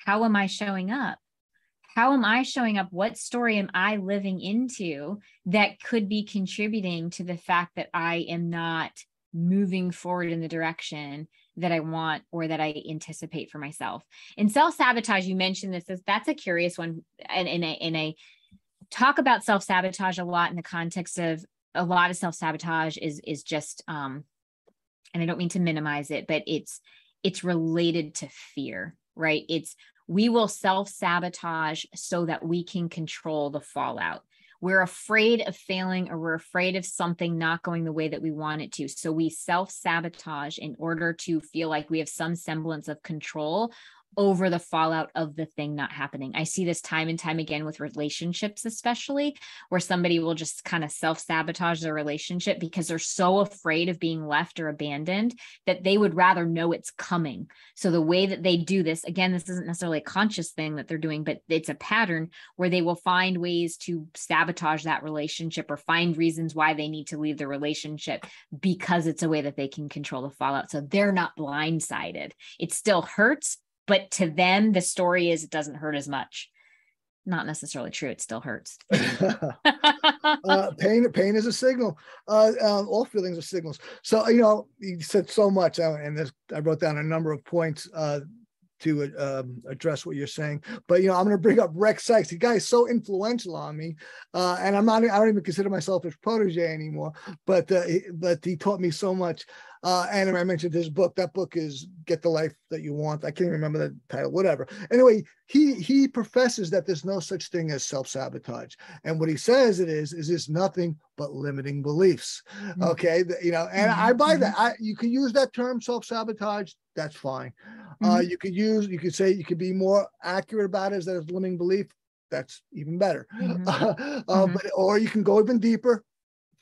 how am I showing up? How am I showing up? What story am I living into that could be contributing to the fact that I am not moving forward in the direction that I want or that I anticipate for myself? And self sabotage, you mentioned this, that's a curious one. And in a talk about self sabotage a lot in the context of a lot of self sabotage is is just um, and I don't mean to minimize it, but it's it's related to fear right? It's we will self sabotage so that we can control the fallout. We're afraid of failing or we're afraid of something not going the way that we want it to. So we self sabotage in order to feel like we have some semblance of control over the fallout of the thing not happening. I see this time and time again with relationships, especially where somebody will just kind of self sabotage their relationship because they're so afraid of being left or abandoned that they would rather know it's coming. So, the way that they do this, again, this isn't necessarily a conscious thing that they're doing, but it's a pattern where they will find ways to sabotage that relationship or find reasons why they need to leave the relationship because it's a way that they can control the fallout. So, they're not blindsided. It still hurts, but to them the story is it doesn't hurt as much not necessarily true it still hurts (laughs) uh, pain pain is a signal uh, um, all feelings are signals so you know you said so much uh, and this, i wrote down a number of points uh, to um, address what you're saying. But you know, I'm going to bring up Rex Sikes. The guy is so influential on me, uh, and I'm not. I don't even consider myself his protege anymore. But uh, but he taught me so much. Uh, and I mentioned his book. That book is "Get the Life That You Want." I can't remember the title. Whatever. Anyway, he he professes that there's no such thing as self sabotage, and what he says it is is it's nothing but limiting beliefs. Mm-hmm. Okay, you know, and I buy that. Mm-hmm. I, you can use that term self sabotage. That's fine. Uh, mm-hmm. Uh, you could use, you could say, you could be more accurate about it as a limiting belief. That's even better. Mm-hmm. (laughs) uh, mm-hmm. But, or you can go even deeper,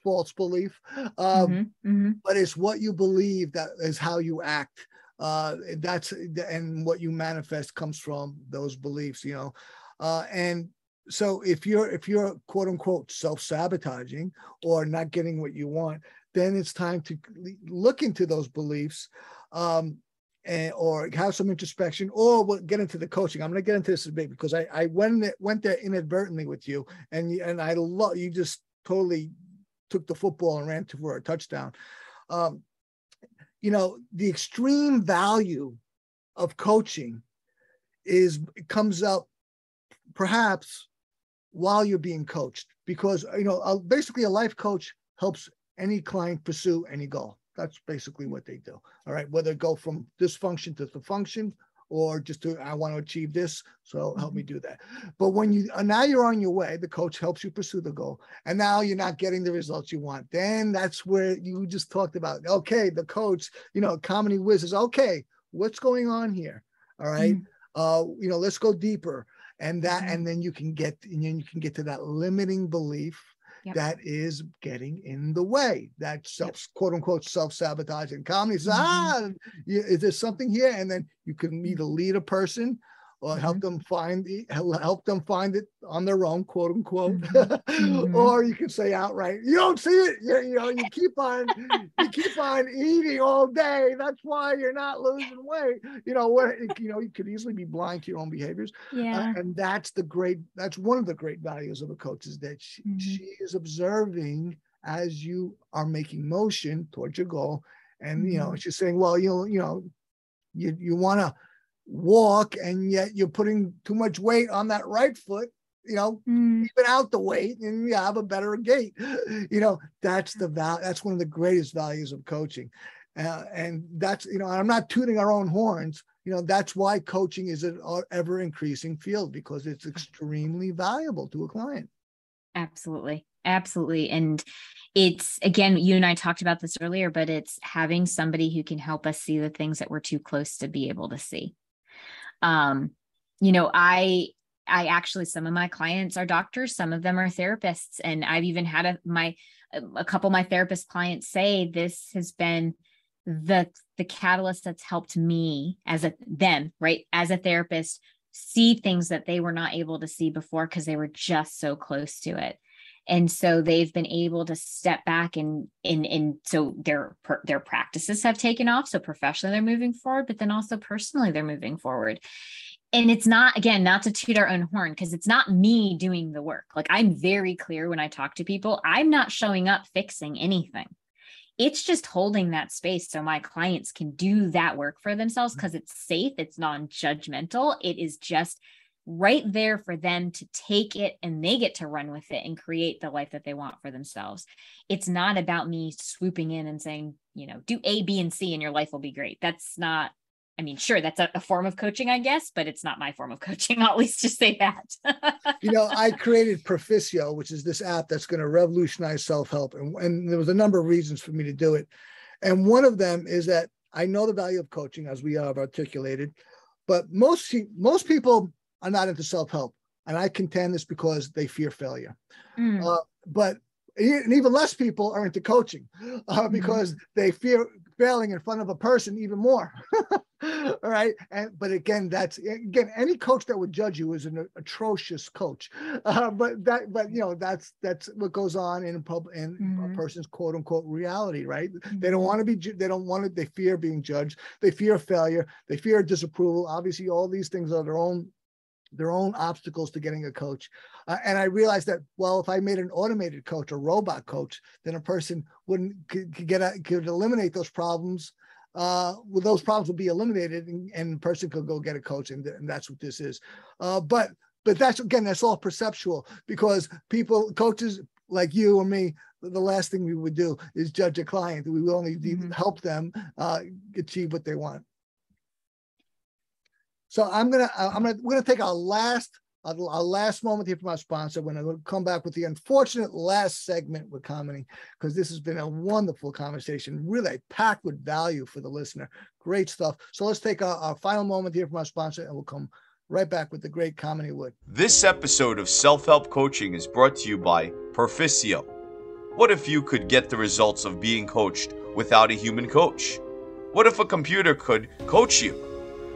false belief. Um, mm-hmm. Mm-hmm. But it's what you believe that is how you act. Uh, that's and what you manifest comes from those beliefs. You know, uh, and so if you're if you're quote unquote self-sabotaging or not getting what you want then it's time to look into those beliefs um, and, or have some introspection, or we'll get into the coaching. I'm going to get into this a bit because I, I went went there inadvertently with you, and and I love you just totally took the football and ran for a touchdown. Um, you know, the extreme value of coaching is comes up perhaps while you're being coached because you know basically a life coach helps any client pursue any goal that's basically what they do. All right. Whether go from this function to the function or just to, I want to achieve this. So help me mm-hmm. do that. But when you, uh, now you're on your way, the coach helps you pursue the goal. And now you're not getting the results you want. Then that's where you just talked about, okay, the coach, you know, comedy whiz is okay. What's going on here? All right. Mm-hmm. Uh, you know, let's go deeper. And that, mm-hmm. and then you can get, and then you can get to that limiting belief yep. that is getting in the way. That self, yep. quote unquote, self sabotaging comedy. Mm-hmm. Ah, is there something here? And then you can either lead a person or help mm-hmm. them find the, help them find it on their own, quote unquote. Mm-hmm. (laughs) or you can say outright, you don't see it. You, you know, you keep on you keep on eating all day. That's why you're not losing weight. You know, where you know you could easily be blind to your own behaviors. Uh, yeah. Uh, and that's the great. That's one of the great values of a coach is that she, mm-hmm. she is observing as you are making motion towards your goal, and you know mm-hmm. she's saying, well, you know, you know, you you want to walk and yet you're putting too much weight on that right foot you know mm. even out the weight and you have a better gait. (gasps) You know that's the val that's one of the greatest values of coaching. Uh, and that's you know i'm not tooting our own horns. You know that's why coaching is an ever increasing field because it's extremely valuable to a client. Absolutely. Absolutely. And it's again you and i talked about this earlier but it's having somebody who can help us see the things that we're too close to be able to see um you know i i actually some of my clients are doctors some of them are therapists and i've even had a my a couple of my therapist clients say this has been the the catalyst that's helped me as a them right? As a therapist see things that they were not able to see before because they were just so close to it and so they've been able to step back and and and so their their practices have taken off. So professionally they're moving forward but then also personally they're moving forward. And it's not again not to toot our own horn because it's not me doing the work. Like i'm very clear when i talk to people. I'm not showing up fixing anything. It's just holding that space so my clients can do that work for themselves because it's safe. It's non-judgmental. It is just right there for them to take it and they get to run with it and create the life that they want for themselves. It's not about me swooping in and saying, you know, do A, B, and C and your life will be great. That's not, I mean, sure, that's a, a form of coaching, I guess, but it's not my form of (laughs) coaching. I'll at least just say that. you know, I (laughs) created Perficio, which is this app that's going to revolutionize self help. And, and there was a number of reasons for me to do it. And one of them is that I know the value of coaching, as we have articulated, but most most people are not into self help. And I contend this because they fear failure. Mm. Uh, but and even less people are into coaching uh, mm-hmm. because mm. they fear failing in front of a person even more. All (laughs) right. And but again, that's again, any coach that would judge you is an atrocious coach. (laughs) Uh, but that, but you know, that's that's what goes on in pub in mm-hmm. a person's quote unquote reality, right? Mm-hmm. They don't mm-hmm. want to be they don't want to, they fear being judged, they fear failure, they fear disapproval. Obviously, all these things are their own their own obstacles to getting a coach. Uh, and I realized that, well, if I made an automated coach, a robot coach, then a person wouldn't could, could get a, could eliminate those problems. Uh, well, those problems would be eliminated, and, and a person could go get a coach, and, and that's what this is. Uh, but but that's again, that's all perceptual because people, coaches like you or me, the last thing we would do is judge a client. We will only mm-hmm. help them uh, achieve what they want. So I'm gonna uh, I'm gonna we're gonna take our last our, last moment here from our sponsor. We're gonna come back with the unfortunate last segment with Kamini because this has been a wonderful conversation, really packed with value for the listener. Great stuff. So let's take our, our final moment here from our sponsor, and we'll come right back with the great Kamini Wood. This episode of Self Help Coaching is brought to you by Perficio. What if you could get the results of being coached without a human coach? What if a computer could coach you?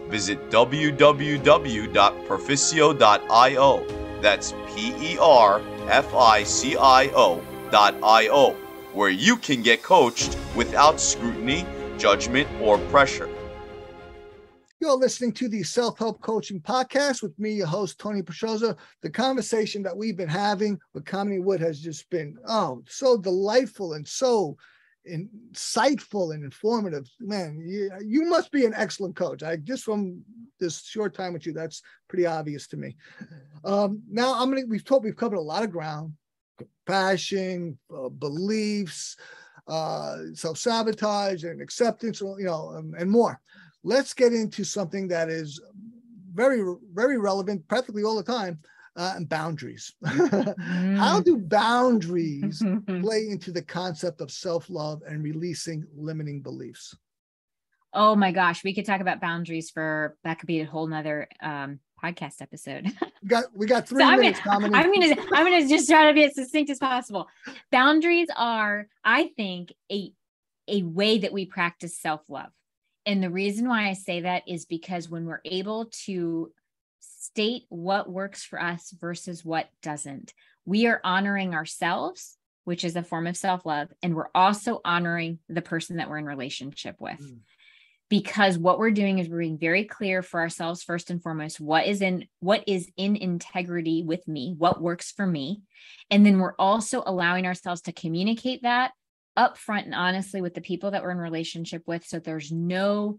Visit www.perficio.io. That's P E R F I C I O dot I O, where you can get coached without scrutiny, judgment, or pressure. You're listening to the Self Help Coaching Podcast with me, your host, Tony Pashoza. The conversation that we've been having with Kamini Wood has just been, oh, so delightful and so insightful and informative. Man, you, you must be an excellent coach. I just from this short time with you, that's pretty obvious to me. Um, now I'm gonna. We've talked. We've covered a lot of ground: passion, uh, beliefs, uh, self sabotage, and acceptance. You know, um, and more. Let's get into something that is very, very relevant, practically all the time uh, and boundaries. mm. (laughs) How do boundaries (laughs) play into the concept of self love and releasing limiting beliefs? Oh my gosh, we could talk about boundaries for that could be a whole nother um, podcast episode. (laughs) We got we got three So I'm minutes. gonna, I'm gonna I'm gonna just try to be as succinct as possible. Boundaries are, I think, a a way that we practice self-love. And the reason why I say that is because when we're able to state what works for us versus what doesn't, we are honoring ourselves, which is a form of self-love, and we're also honoring the person that we're in relationship with. Mm. because what we're doing is we're being very clear for ourselves first and foremost what is in what is in integrity with me what works for me. And then we're also allowing ourselves to communicate that upfront and honestly with the people that we're in relationship with so there's no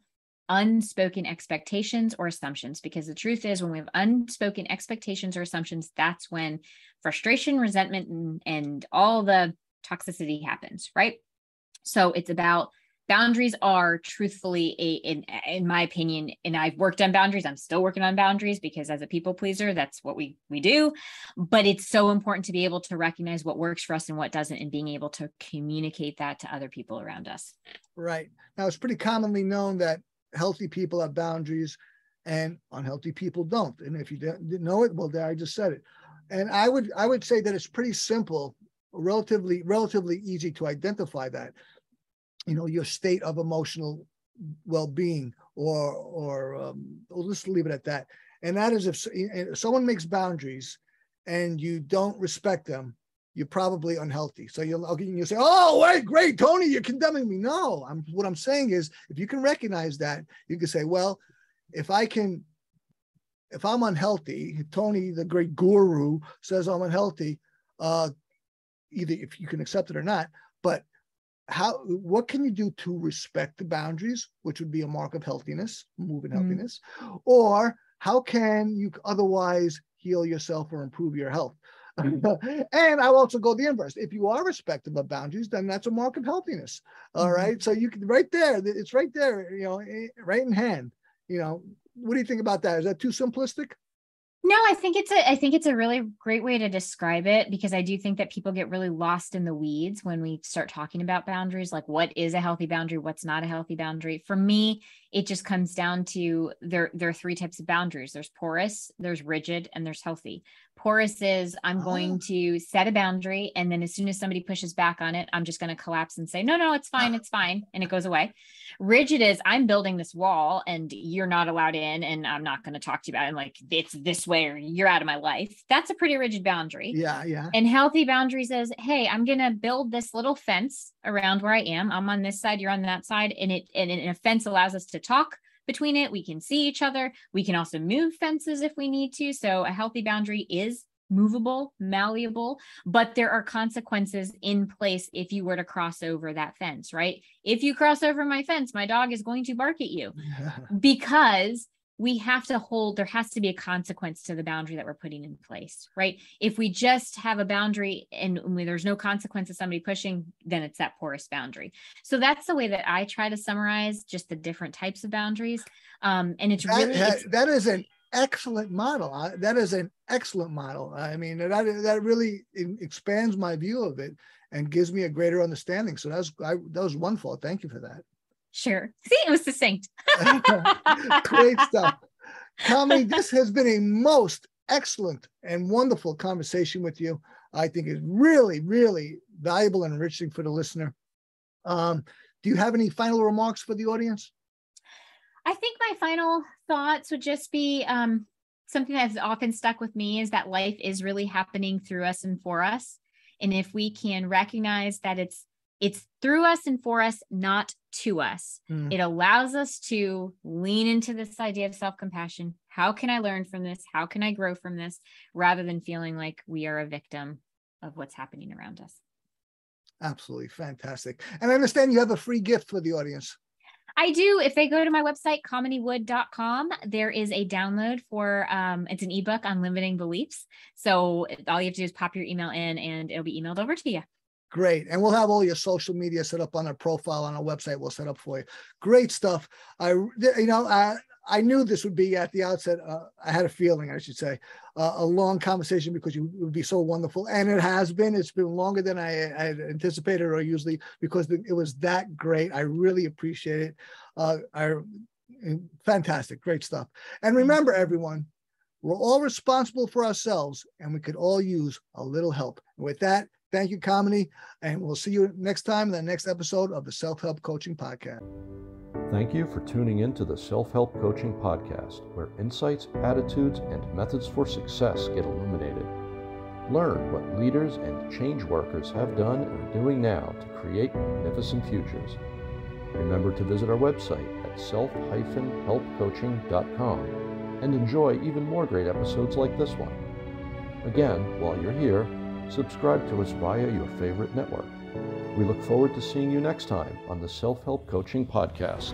unspoken expectations or assumptions because the truth is when we have unspoken expectations or assumptions that's when frustration resentment and, and all the toxicity happens right? So it's about boundaries are truthfully a in in my opinion and I've worked on boundaries I'm still working on boundaries because as a people pleaser that's what we we do. But it's so important to be able to recognize what works for us and what doesn't and being able to communicate that to other people around us. Right. Now, it's pretty commonly known that healthy people have boundaries and unhealthy people don't. And if you didn't know it, well, there I just said it. And I would I would say that it's pretty simple, relatively relatively easy to identify that. You know, your state of emotional well-being, or or um, just leave it at that. And that is if, if someone makes boundaries and you don't respect them, you're probably unhealthy. So you'll you say, "Oh, wait, great, Tony, you're condemning me." No, I'm what I'm saying is, if you can recognize that, you can say, "Well, if I can, if I'm unhealthy, Tony, the great guru, says I'm unhealthy. Uh, either if you can accept it or not, but how? What can you do to respect the boundaries, which would be a mark of healthiness, moving Mhm. healthiness, or how can you otherwise heal yourself or improve your health? (laughs) and I'll also go the inverse. If you are respectful of boundaries, then that's a mark of healthiness. All Mhm. right. So you can right there, it's right there, you know, eh, right in hand. You know, what do you think about that? Is that too simplistic? No, I think it's a I think it's a really great way to describe it because I do think that people get really lost in the weeds when we start talking about boundaries like what is a healthy boundary, what's not a healthy boundary. For me, it just comes down to there there are three types of boundaries. There's porous, there's rigid, and there's healthy. Porous is I'm going ah. to set a boundary and then as soon as somebody pushes back on it, I'm just going to collapse and say, "No, no, it's fine, ah. it's fine." And it goes away. Rigid is I'm building this wall and you're not allowed in and I'm not going to talk to you about it. And like it's this way or you're out of my life. That's a pretty rigid boundary. Yeah, yeah. And healthy boundaries is, hey, I'm gonna build this little fence around where I am. I'm on this side, you're on that side, and it and, and a fence allows us to talk between it. We can see each other. We can also move fences if we need to. So a healthy boundary is movable, malleable, but there are consequences in place if you were to cross over that fence, right? If you cross over my fence, my dog is going to bark at you (laughs) because we have to hold there has to be a consequence to the boundary that we're putting in place right if we just have a boundary and there's no consequence of somebody pushing then it's that porous boundary so that's the way that i try to summarize just the different types of boundaries um, and it's that, really that- it's, that is an excellent model. That is an excellent model. I mean, that that really expands my view of it and gives me a greater understanding. So that's I, that was wonderful. Thank you for that. Sure see it was succinct (laughs) Great stuff. Tommy, this has been a most excellent and wonderful conversation with you. I think is really, really valuable and enriching for the listener. Um, do you have any final remarks for the audience? I think my final thoughts would just be um, something that's often stuck with me is that life is really happening through us and for us. And if we can recognize that it's it's through us and for us, not to us, Hmm. it allows us to lean into this idea of self-compassion. How can I learn from this? How can I grow from this? Rather than feeling like we are a victim of what's happening around us. Absolutely fantastic. And I understand you have a free gift for the audience. I do. If they go to my website, kaminiwood.com, there is a download for um, it's an ebook on limiting beliefs. So all you have to do is pop your email in and it'll be emailed over to you. Great. And we'll have all your social media set up on our profile on our website. We'll set up for you. Great stuff. I, you know, I, I knew this would be at the outset. Uh, I had a feeling, I should say, uh, a long conversation because you would be so wonderful. And it has been. It's been longer than I, I had anticipated or usually because it was that great. I really appreciate it. Uh, I, fantastic. Great stuff. And remember, everyone, We're all responsible for ourselves, and we could all use a little help. And with that, thank you, Kamini. and we'll see you next time in the next episode of the Self Help Coaching Podcast. Thank you for tuning in to the Self Help Coaching Podcast, where insights, attitudes, and methods for success get illuminated. Learn what leaders and change workers have done and are doing now to create magnificent futures. Remember to visit our website at self-helpcoaching.com and enjoy even more great episodes like this one. Again, while you're here, subscribe to us via your favorite network. We look forward to seeing you next time on the Self Help Coaching Podcast.